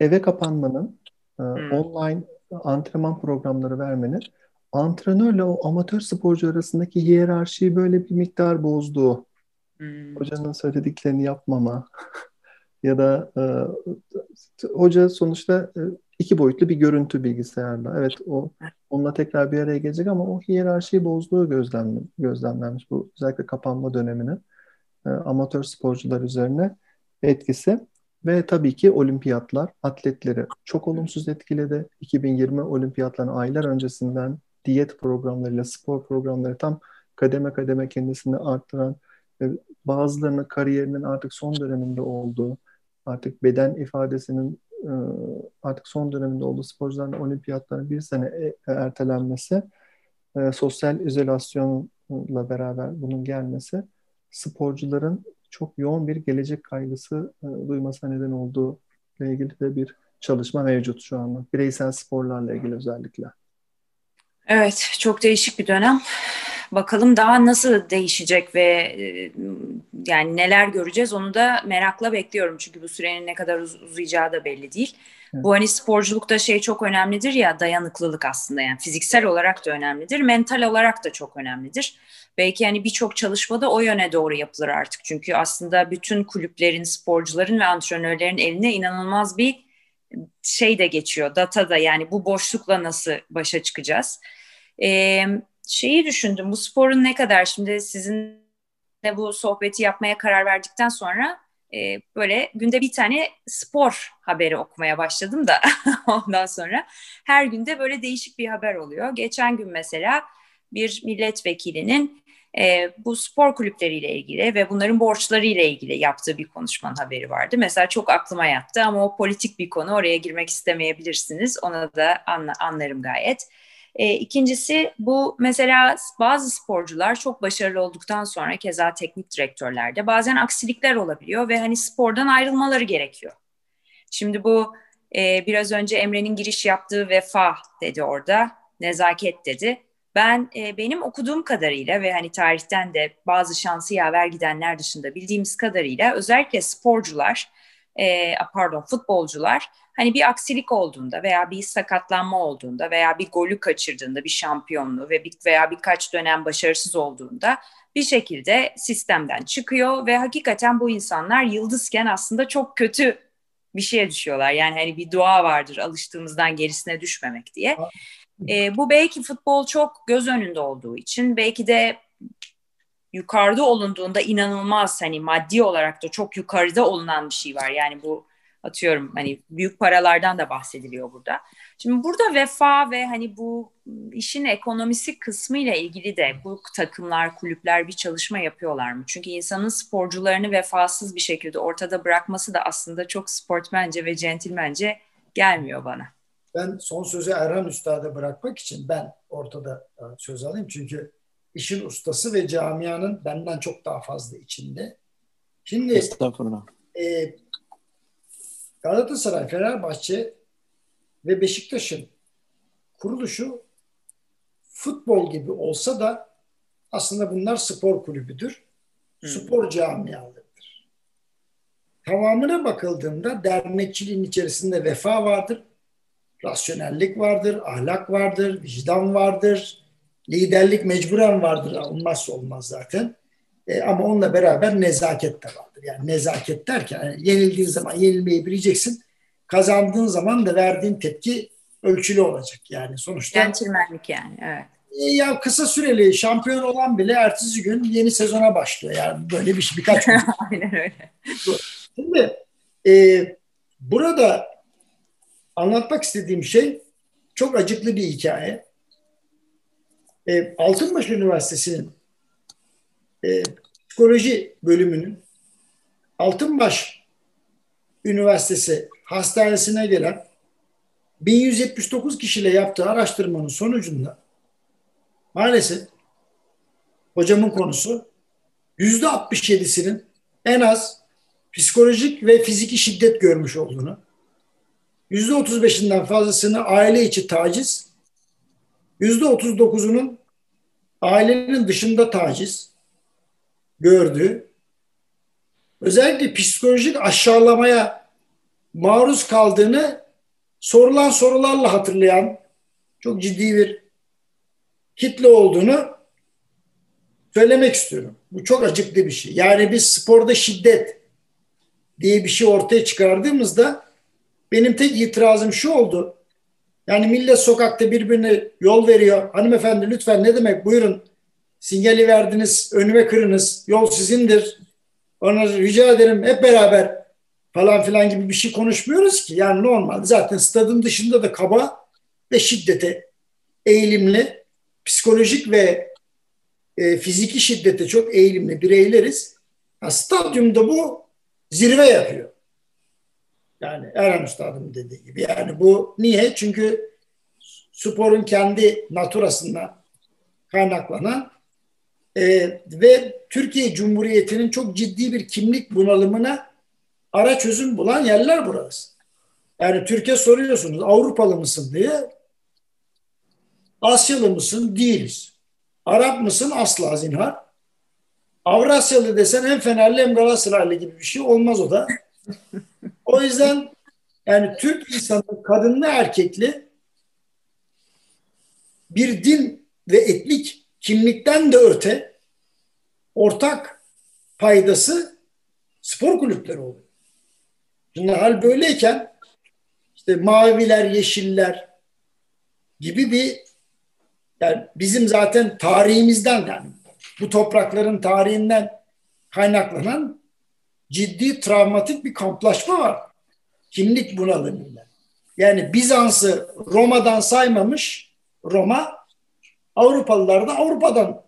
eve kapanmanın, e, hmm. online antrenman programları vermenin antrenörle o amatör sporcu arasındaki hiyerarşiyi böyle bir miktar bozduğu. Hmm. Hocanın söylediklerini yapmama ya da e, hoca sonuçta e, iki boyutlu bir görüntü bilgisayarla. Evet o onunla tekrar bir araya gelecek ama o hiyerarşiyi bozduğu gözlem, gözlemlenmiş bu özellikle kapanma döneminin e, amatör sporcular üzerine etkisi. Ve tabii ki olimpiyatlar atletleri çok olumsuz etkiledi. 2020 olimpiyatlarının aylar öncesinden diyet programlarıyla, spor programları tam kademe kademe kendisini arttıran ve bazılarının kariyerinin artık son döneminde olduğu, artık beden ifadesinin e, artık son döneminde olduğu sporcuların olimpiyatların bir sene e, ertelenmesi, e, sosyal izolasyonla beraber bunun gelmesi sporcuların çok yoğun bir gelecek kaygısı e, duymasına neden olduğu ile ilgili de bir çalışma mevcut şu anda. Bireysel sporlarla ilgili özellikle. Evet, çok değişik bir dönem. Bakalım daha nasıl değişecek ve e, yani neler göreceğiz onu da merakla bekliyorum. Çünkü bu sürenin ne kadar uz- uzayacağı da belli değil. Evet. Bu hani sporculukta şey çok önemlidir ya dayanıklılık aslında yani fiziksel olarak da önemlidir, mental olarak da çok önemlidir. Belki hani birçok çalışmada o yöne doğru yapılır artık. Çünkü aslında bütün kulüplerin, sporcuların ve antrenörlerin eline inanılmaz bir şey de geçiyor. Data da yani bu boşlukla nasıl başa çıkacağız? Ee, şeyi düşündüm bu sporun ne kadar şimdi sizin de bu sohbeti yapmaya karar verdikten sonra e, böyle günde bir tane spor haberi okumaya başladım da ondan sonra her günde böyle değişik bir haber oluyor. Geçen gün mesela bir milletvekilinin e, bu spor kulüpleriyle ilgili ve bunların borçlarıyla ilgili yaptığı bir konuşmanın haberi vardı. Mesela çok aklıma yattı ama o politik bir konu oraya girmek istemeyebilirsiniz. Ona da anla, anlarım gayet. E, ikincisi bu mesela bazı sporcular çok başarılı olduktan sonra keza teknik direktörlerde bazen aksilikler olabiliyor ve hani spordan ayrılmaları gerekiyor. Şimdi bu e, biraz önce Emre'nin giriş yaptığı vefa dedi orada, nezaket dedi. Ben e, benim okuduğum kadarıyla ve hani tarihten de bazı şansı yaver gidenler dışında bildiğimiz kadarıyla özellikle sporcular, e, pardon futbolcular hani bir aksilik olduğunda veya bir sakatlanma olduğunda veya bir golü kaçırdığında bir şampiyonluğu ve bir, veya birkaç dönem başarısız olduğunda bir şekilde sistemden çıkıyor ve hakikaten bu insanlar yıldızken aslında çok kötü bir şeye düşüyorlar. Yani hani bir dua vardır alıştığımızdan gerisine düşmemek diye. E, bu belki futbol çok göz önünde olduğu için belki de yukarıda olunduğunda inanılmaz hani maddi olarak da çok yukarıda olunan bir şey var. Yani bu atıyorum hani büyük paralardan da bahsediliyor burada. Şimdi burada vefa ve hani bu işin ekonomisi kısmı ile ilgili de bu takımlar, kulüpler bir çalışma yapıyorlar mı? Çünkü insanın sporcularını vefasız bir şekilde ortada bırakması da aslında çok sportmence ve centilmence gelmiyor bana. Ben son sözü Erhan Üstad'a bırakmak için ben ortada e, söz alayım. Çünkü işin ustası ve camianın benden çok daha fazla içinde. Şimdi Estağfurullah. E, Galatasaray, Fenerbahçe ve Beşiktaş'ın kuruluşu futbol gibi olsa da aslında bunlar spor kulübüdür. Hmm. Spor camialarıdır. Tamamına bakıldığında dernekçiliğin içerisinde vefa vardır, rasyonellik vardır, ahlak vardır, vicdan vardır, liderlik mecburen vardır. Olmazsa olmaz zaten. E, ama onunla beraber nezaket de vardır. Yani nezaket derken yani yenildiğin zaman yenilmeyi bileceksin. Kazandığın zaman da verdiğin tepki ölçülü olacak. Yani sonuçta. Centilmenlik yani evet. E, ya kısa süreli şampiyon olan bile ertesi gün yeni sezona başlıyor. Yani böyle bir şey birkaç gün. Aynen öyle. Şimdi e, burada anlatmak istediğim şey çok acıklı bir hikaye. E, Altınbaş Üniversitesi'nin e, psikoloji bölümünün Altınbaş Üniversitesi hastanesine gelen 1179 kişiyle yaptığı araştırmanın sonucunda maalesef hocamın konusu yüzde 67'sinin en az psikolojik ve fiziki şiddet görmüş olduğunu, yüzde 35'inden fazlasını aile içi taciz, yüzde 39'unun ailenin dışında taciz gördüğü, özellikle psikolojik aşağılamaya maruz kaldığını sorulan sorularla hatırlayan çok ciddi bir kitle olduğunu söylemek istiyorum. Bu çok acıklı bir şey. Yani biz sporda şiddet diye bir şey ortaya çıkardığımızda benim tek itirazım şu oldu. Yani millet sokakta birbirine yol veriyor. Hanımefendi lütfen ne demek buyurun sinyali verdiniz önüme kırınız yol sizindir. Ona rica ederim hep beraber falan filan gibi bir şey konuşmuyoruz ki. Yani normal zaten stadın dışında da kaba ve şiddete eğilimli psikolojik ve e, fiziki şiddete çok eğilimli bireyleriz. Ha, stadyumda bu zirve yapıyor. Yani Erhan Üstad'ın dediği gibi. Yani bu niye? Çünkü sporun kendi naturasından kaynaklanan e, ve Türkiye Cumhuriyeti'nin çok ciddi bir kimlik bunalımına ara çözüm bulan yerler burası. Yani Türkiye soruyorsunuz Avrupalı mısın diye. Asyalı mısın? Değiliz. Arap mısın? Asla zinhar. Avrasyalı desen hem Fenerli hem Galatasaraylı gibi bir şey olmaz o da. O yüzden yani Türk insanı kadınlı erkekli bir din ve etnik kimlikten de öte ortak paydası spor kulüpleri oluyor. Şimdi hal böyleyken işte maviler, yeşiller gibi bir yani bizim zaten tarihimizden yani bu toprakların tarihinden kaynaklanan ciddi travmatik bir kamplaşma var. Kimlik bunalımıyla. Yani Bizans'ı Roma'dan saymamış Roma, Avrupalılar da Avrupa'dan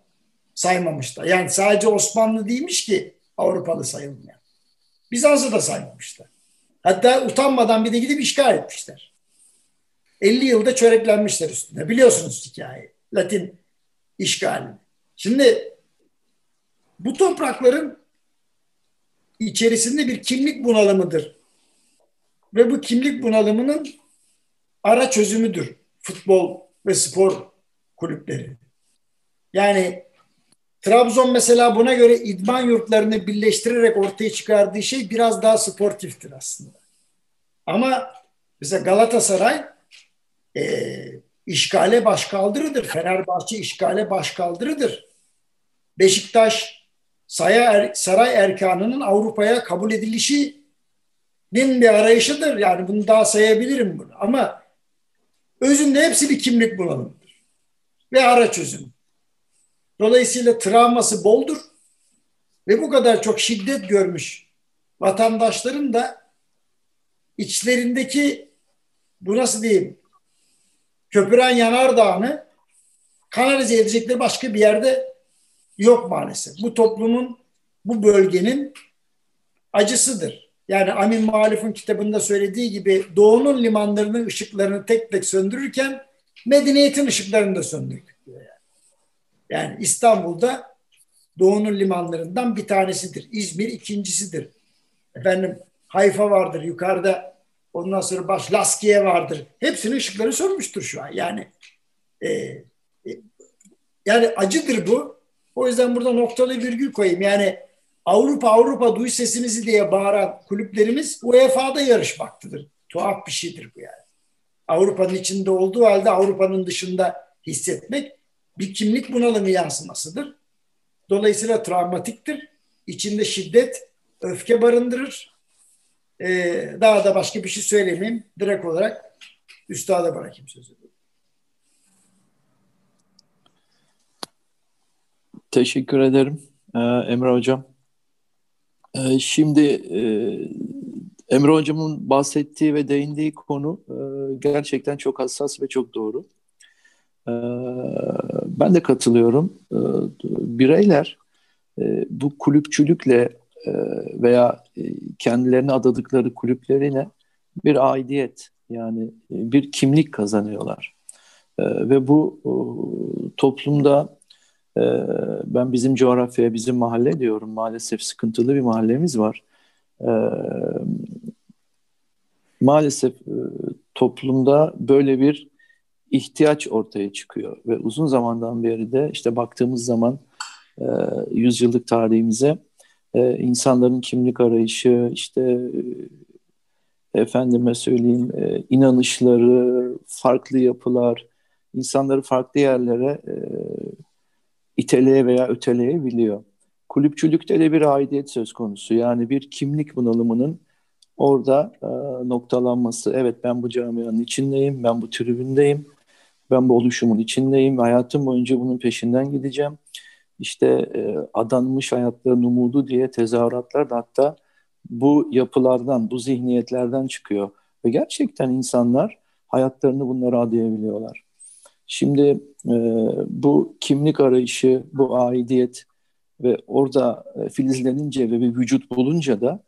saymamışlar. Yani sadece Osmanlı değilmiş ki Avrupalı sayılmayan. Bizans'ı da saymamışlar. Hatta utanmadan bir de gidip işgal etmişler. 50 yılda çöreklenmişler üstüne. Biliyorsunuz hikayeyi. Latin işgali. Şimdi bu toprakların içerisinde bir kimlik bunalımıdır. Ve bu kimlik bunalımının ara çözümüdür futbol ve spor kulüpleri. Yani Trabzon mesela buna göre idman yurtlarını birleştirerek ortaya çıkardığı şey biraz daha sportiftir aslında. Ama mesela Galatasaray e, işgale başkaldırıdır. Fenerbahçe işgale başkaldırıdır. Beşiktaş er, saray erkanının Avrupa'ya kabul edilişinin bir arayışıdır. Yani bunu daha sayabilirim bunu. Ama özünde hepsi bir kimlik bulanımıdır. Ve ara çözüm. Dolayısıyla travması boldur. Ve bu kadar çok şiddet görmüş vatandaşların da içlerindeki bu nasıl diyeyim köpüren yanardağını kanalize edecekleri başka bir yerde yok maalesef. Bu toplumun, bu bölgenin acısıdır. Yani Amin Malif'in kitabında söylediği gibi doğunun limanlarının ışıklarını tek tek söndürürken medeniyetin ışıklarını da söndürdük diyor yani. Yani İstanbul'da doğunun limanlarından bir tanesidir. İzmir ikincisidir. Efendim Hayfa vardır yukarıda. Ondan sonra baş Laskiye vardır. Hepsinin ışıkları sönmüştür şu an. Yani e, e, yani acıdır bu. O yüzden burada noktalı virgül koyayım. Yani Avrupa Avrupa duy sesimizi diye bağıran kulüplerimiz UEFA'da yarışmaktadır. Tuhaf bir şeydir bu yani. Avrupa'nın içinde olduğu halde Avrupa'nın dışında hissetmek bir kimlik bunalımı yansımasıdır. Dolayısıyla travmatiktir. İçinde şiddet, öfke barındırır. Ee, daha da başka bir şey söylemeyeyim. Direkt olarak üstada bırakayım sözü. Teşekkür ederim ee, Emre Hocam. Ee, şimdi e, Emre Hocam'ın bahsettiği ve değindiği konu e, gerçekten çok hassas ve çok doğru. Ee, ben de katılıyorum. Bireyler e, bu kulüpçülükle veya kendilerine adadıkları kulüpleriyle bir aidiyet yani bir kimlik kazanıyorlar. Ve bu toplumda ben bizim coğrafyaya, bizim mahalle diyorum maalesef sıkıntılı bir mahallemiz var. Maalesef toplumda böyle bir ihtiyaç ortaya çıkıyor ve uzun zamandan beri de işte baktığımız zaman e, yüzyıllık tarihimize e, insanların kimlik arayışı işte e, efendime söyleyeyim e, inanışları farklı yapılar insanları farklı yerlere e, iteleye veya öteleyebiliyor. Kulüpçülükte de bir aidiyet söz konusu. Yani bir kimlik bunalımının orada e, noktalanması. Evet ben bu camianın içindeyim, ben bu tribündeyim, ben bu oluşumun içindeyim. Hayatım boyunca bunun peşinden gideceğim. İşte e, adanmış hayatların umudu diye tezahüratlar da hatta bu yapılardan, bu zihniyetlerden çıkıyor. Ve gerçekten insanlar hayatlarını bunlara adayabiliyorlar. Şimdi e, bu kimlik arayışı, bu aidiyet ve orada e, filizlenince ve bir vücut bulunca da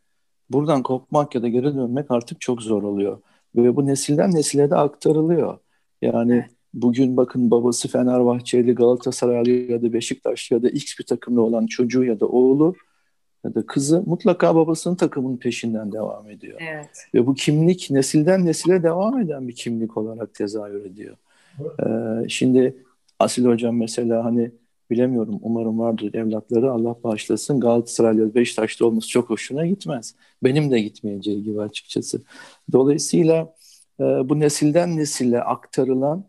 buradan kopmak ya da geri dönmek artık çok zor oluyor. Ve bu nesilden nesile de aktarılıyor. Yani bugün bakın babası Fenerbahçeli, Galatasaraylı ya da Beşiktaşlı ya da X bir takımda olan çocuğu ya da oğlu ya da kızı mutlaka babasının takımının peşinden devam ediyor. Evet. Ve bu kimlik nesilden nesile devam eden bir kimlik olarak tezahür ediyor. Ee, şimdi Asil Hocam mesela hani bilemiyorum umarım vardır evlatları Allah bağışlasın Galatasaray'la Beşiktaş'ta olması çok hoşuna gitmez. Benim de gitmeyeceği gibi açıkçası. Dolayısıyla e, bu nesilden nesile aktarılan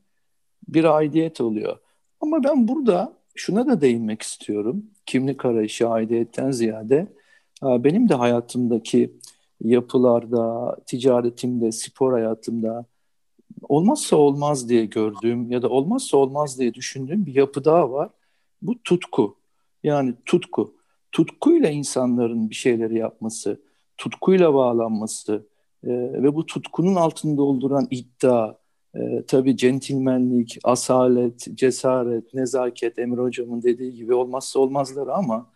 bir aidiyet oluyor. Ama ben burada şuna da değinmek istiyorum. Kimlik arayışı aidiyetten ziyade e, benim de hayatımdaki yapılarda, ticaretimde, spor hayatımda olmazsa olmaz diye gördüğüm ya da olmazsa olmaz diye düşündüğüm bir yapı daha var. Bu tutku. Yani tutku. Tutkuyla insanların bir şeyleri yapması, tutkuyla bağlanması e, ve bu tutkunun altında dolduran iddia, e, tabii centilmenlik, asalet, cesaret, nezaket, Emre Hocam'ın dediği gibi olmazsa olmazları ama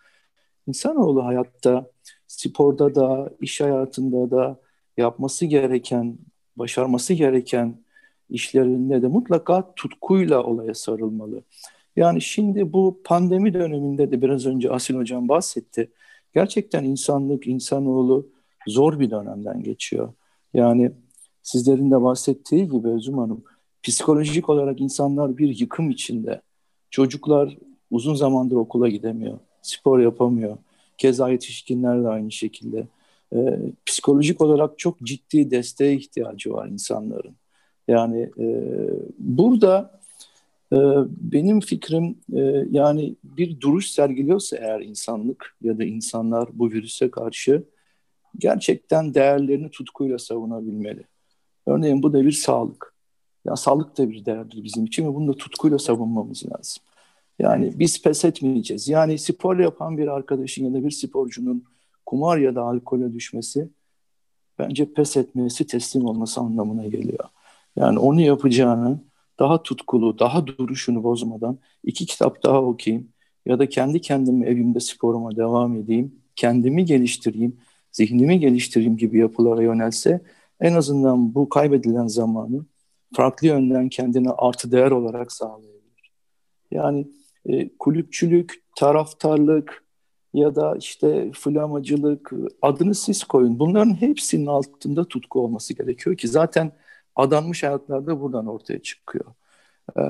insanoğlu hayatta, sporda da, iş hayatında da yapması gereken, başarması gereken işlerinde de mutlaka tutkuyla olaya sarılmalı. Yani şimdi bu pandemi döneminde de biraz önce Asil Hocam bahsetti. Gerçekten insanlık, insanoğlu zor bir dönemden geçiyor. Yani sizlerin de bahsettiği gibi Özüm Hanım, psikolojik olarak insanlar bir yıkım içinde. Çocuklar uzun zamandır okula gidemiyor, spor yapamıyor. Keza yetişkinler de aynı şekilde. Ee, psikolojik olarak çok ciddi desteğe ihtiyacı var insanların. Yani e, burada benim fikrim e, yani bir duruş sergiliyorsa eğer insanlık ya da insanlar bu virüse karşı gerçekten değerlerini tutkuyla savunabilmeli. Örneğin bu da bir sağlık. Ya sağlık da bir değerdir bizim için ve bunu da tutkuyla savunmamız lazım. Yani biz pes etmeyeceğiz. Yani spor yapan bir arkadaşın ya da bir sporcunun kumar ya da alkole düşmesi bence pes etmesi, teslim olması anlamına geliyor. Yani onu yapacağını daha tutkulu, daha duruşunu bozmadan iki kitap daha okuyayım ya da kendi kendime evimde sporuma devam edeyim, kendimi geliştireyim, zihnimi geliştireyim gibi yapılara yönelse en azından bu kaybedilen zamanı farklı yönden kendine artı değer olarak sağlayabilir. Yani e, kulüpçülük, taraftarlık ya da işte flamacılık adını siz koyun. Bunların hepsinin altında tutku olması gerekiyor ki zaten adanmış hayatlarda buradan ortaya çıkıyor. Ee,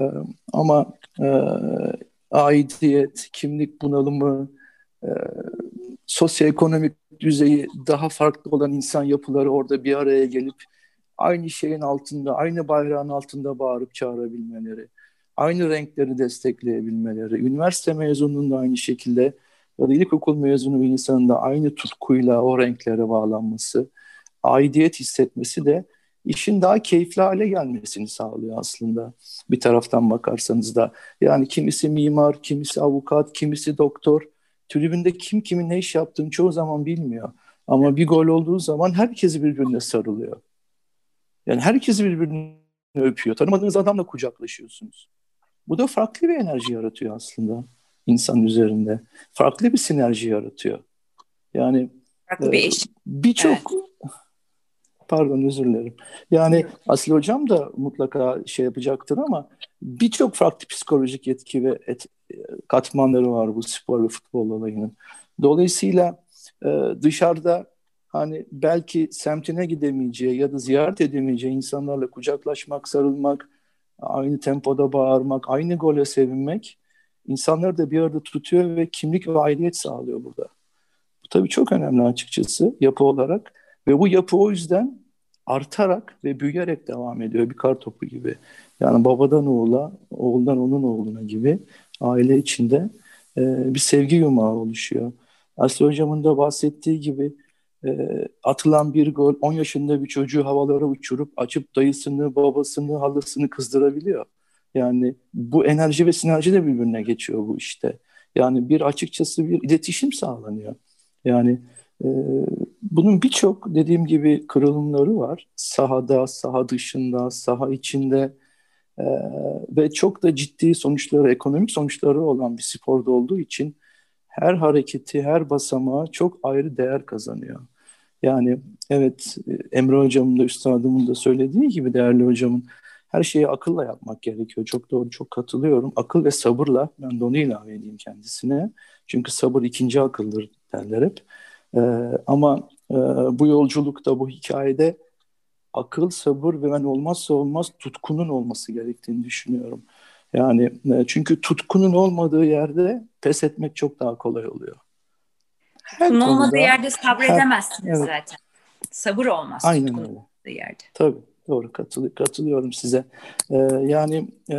ama e, aidiyet, kimlik bunalımı, e, sosyoekonomik düzeyi daha farklı olan insan yapıları orada bir araya gelip aynı şeyin altında, aynı bayrağın altında bağırıp çağırabilmeleri, aynı renkleri destekleyebilmeleri, üniversite mezununun da aynı şekilde ya da ilkokul mezunu bir insanın da aynı tutkuyla o renklere bağlanması, aidiyet hissetmesi de işin daha keyifli hale gelmesini sağlıyor aslında bir taraftan bakarsanız da. Yani kimisi mimar, kimisi avukat, kimisi doktor. Tribünde kim kimin ne iş yaptığını çoğu zaman bilmiyor. Ama bir gol olduğu zaman herkes birbirine sarılıyor. Yani herkes birbirini öpüyor. Tanımadığınız adamla kucaklaşıyorsunuz. Bu da farklı bir enerji yaratıyor aslında insan üzerinde. Farklı bir sinerji yaratıyor. Yani e, birçok evet. Pardon özür dilerim. Yani Asil Hocam da mutlaka şey yapacaktır ama birçok farklı psikolojik etki ve et, katmanları var bu spor ve futbol olayının. Dolayısıyla e, dışarıda hani belki semtine gidemeyeceği ya da ziyaret edemeyeceği insanlarla kucaklaşmak, sarılmak, aynı tempoda bağırmak, aynı gole sevinmek insanları da bir arada tutuyor ve kimlik ve aidiyet sağlıyor burada. Bu tabii çok önemli açıkçası yapı olarak ve bu yapı o yüzden artarak ve büyüyerek devam ediyor bir kar topu gibi. Yani babadan oğula, oğuldan onun oğluna gibi aile içinde e, bir sevgi yumağı oluşuyor. Aslı Hocam'ın da bahsettiği gibi e, atılan bir gol 10 yaşında bir çocuğu havalara uçurup açıp dayısını, babasını, halısını kızdırabiliyor. Yani bu enerji ve sinerji de birbirine geçiyor bu işte. Yani bir açıkçası bir iletişim sağlanıyor. Yani bunun birçok dediğim gibi kırılımları var. Sahada, saha dışında, saha içinde e, ve çok da ciddi sonuçları, ekonomik sonuçları olan bir sporda olduğu için her hareketi, her basamağı çok ayrı değer kazanıyor. Yani evet Emre Hocam'ın da üstadımın da söylediği gibi değerli hocamın her şeyi akılla yapmak gerekiyor. Çok doğru, çok katılıyorum. Akıl ve sabırla, ben de onu ilave edeyim kendisine. Çünkü sabır ikinci akıldır derler hep. Ee, ama e, bu yolculukta, bu hikayede akıl, sabır ve ben olmazsa olmaz tutkunun olması gerektiğini düşünüyorum. Yani e, çünkü tutkunun olmadığı yerde pes etmek çok daha kolay oluyor. Her Tutkun olmadığı yerde sabredemezsiniz her, evet. zaten. Sabır olmaz. Aynen öyle. yerde. Tabii. Doğru katılı, katılıyorum size. Ee, yani e,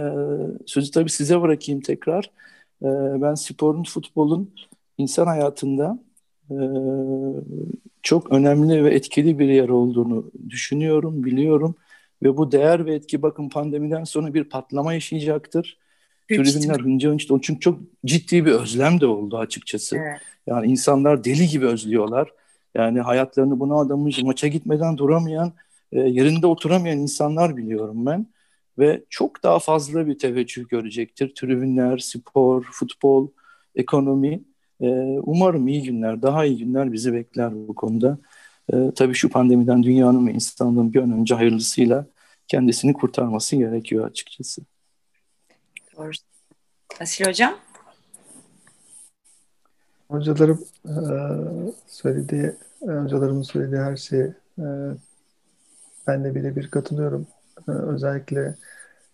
sözü tabii size bırakayım tekrar. Ee, ben sporun, futbolun insan hayatında e, çok önemli ve etkili bir yer olduğunu düşünüyorum, biliyorum. Ve bu değer ve etki bakın pandemiden sonra bir patlama yaşayacaktır. Tribünler hınca hınç çünkü çok ciddi bir özlem de oldu açıkçası. Evet. Yani insanlar deli gibi özlüyorlar. Yani hayatlarını buna adamış, maça gitmeden duramayan e, yerinde oturamayan insanlar biliyorum ben. Ve çok daha fazla bir teveccüh görecektir. Tribünler, spor, futbol, ekonomi. E, umarım iyi günler, daha iyi günler bizi bekler bu konuda. E, tabii şu pandemiden dünyanın ve insanlığın bir an önce hayırlısıyla kendisini kurtarması gerekiyor açıkçası. Doğru. Asil Hocam? Hocalarım e, söylediği, hocalarımın söylediği her şeyi e, ben de birebir katılıyorum. Ee, özellikle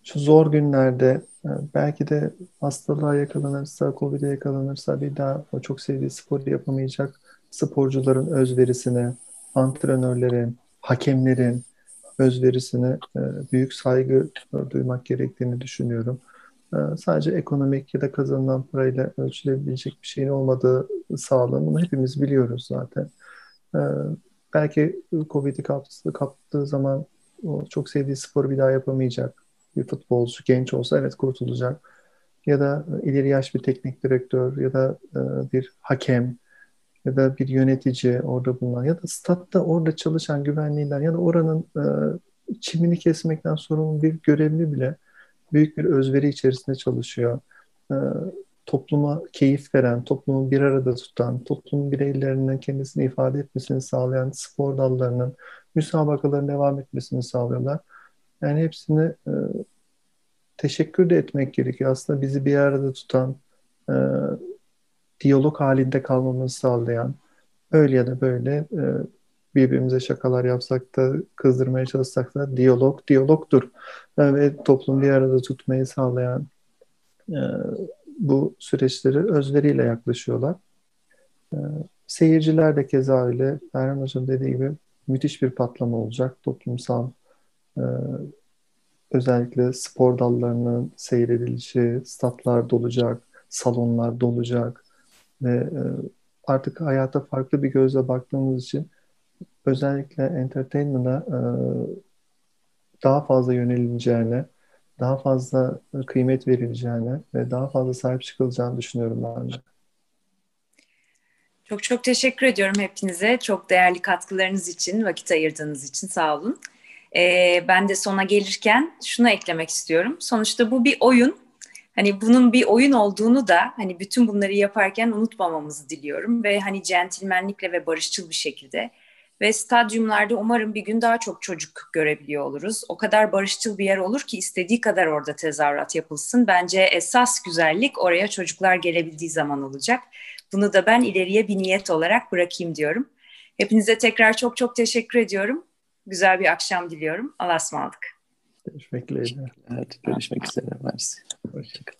şu zor günlerde e, belki de hastalığa yakalanırsa, Covid'e yakalanırsa bir daha o çok sevdiği sporu yapamayacak sporcuların özverisine, antrenörlerin, hakemlerin özverisine e, büyük saygı duymak gerektiğini düşünüyorum. E, sadece ekonomik ya da kazanılan parayla ölçülebilecek bir şeyin olmadığı sağlığını bunu hepimiz biliyoruz zaten belki Covid'i kaptığı zaman o çok sevdiği sporu bir daha yapamayacak. Bir futbolcu genç olsa evet kurtulacak. Ya da ileri yaş bir teknik direktör ya da e, bir hakem ya da bir yönetici orada bulunan ya da statta orada çalışan güvenliğinden ya da oranın e, çimini kesmekten sorumlu bir görevli bile büyük bir özveri içerisinde çalışıyor. E, topluma keyif veren, toplumu bir arada tutan, toplumun bireylerinin kendisini ifade etmesini sağlayan spor dallarının müsabakaların devam etmesini sağlıyorlar. Yani hepsini e, teşekkür de etmek gerekiyor. Aslında bizi bir arada tutan, e, diyalog halinde kalmamızı sağlayan, öyle ya da böyle e, birbirimize şakalar yapsak da kızdırmaya çalışsak da diyalog diyalogdur. E, ve toplum bir arada tutmayı sağlayan e, bu süreçleri özveriyle yaklaşıyorlar. E, seyirciler de keza öyle. Erhan Hocam dediği gibi müthiş bir patlama olacak. Toplumsal e, özellikle spor dallarının seyredilişi, statlar dolacak, salonlar dolacak ve e, artık hayata farklı bir gözle baktığımız için özellikle entertainment'a e, daha fazla yönelileceğine, daha fazla kıymet verileceğini ve daha fazla sahip çıkılacağını düşünüyorum ben de. Çok çok teşekkür ediyorum hepinize. Çok değerli katkılarınız için, vakit ayırdığınız için sağ olun. Ee, ben de sona gelirken şunu eklemek istiyorum. Sonuçta bu bir oyun Hani bunun bir oyun olduğunu da hani bütün bunları yaparken unutmamamızı diliyorum ve hani centilmenlikle ve barışçıl bir şekilde ve stadyumlarda umarım bir gün daha çok çocuk görebiliyor oluruz. O kadar barışçıl bir yer olur ki istediği kadar orada tezahürat yapılsın. Bence esas güzellik oraya çocuklar gelebildiği zaman olacak. Bunu da ben ileriye bir niyet olarak bırakayım diyorum. Hepinize tekrar çok çok teşekkür ediyorum. Güzel bir akşam diliyorum. Allah'a ısmarladık. Görüşmek dileğiyle. Evet, görüşmek üzere. Mersi. Hoşçakalın.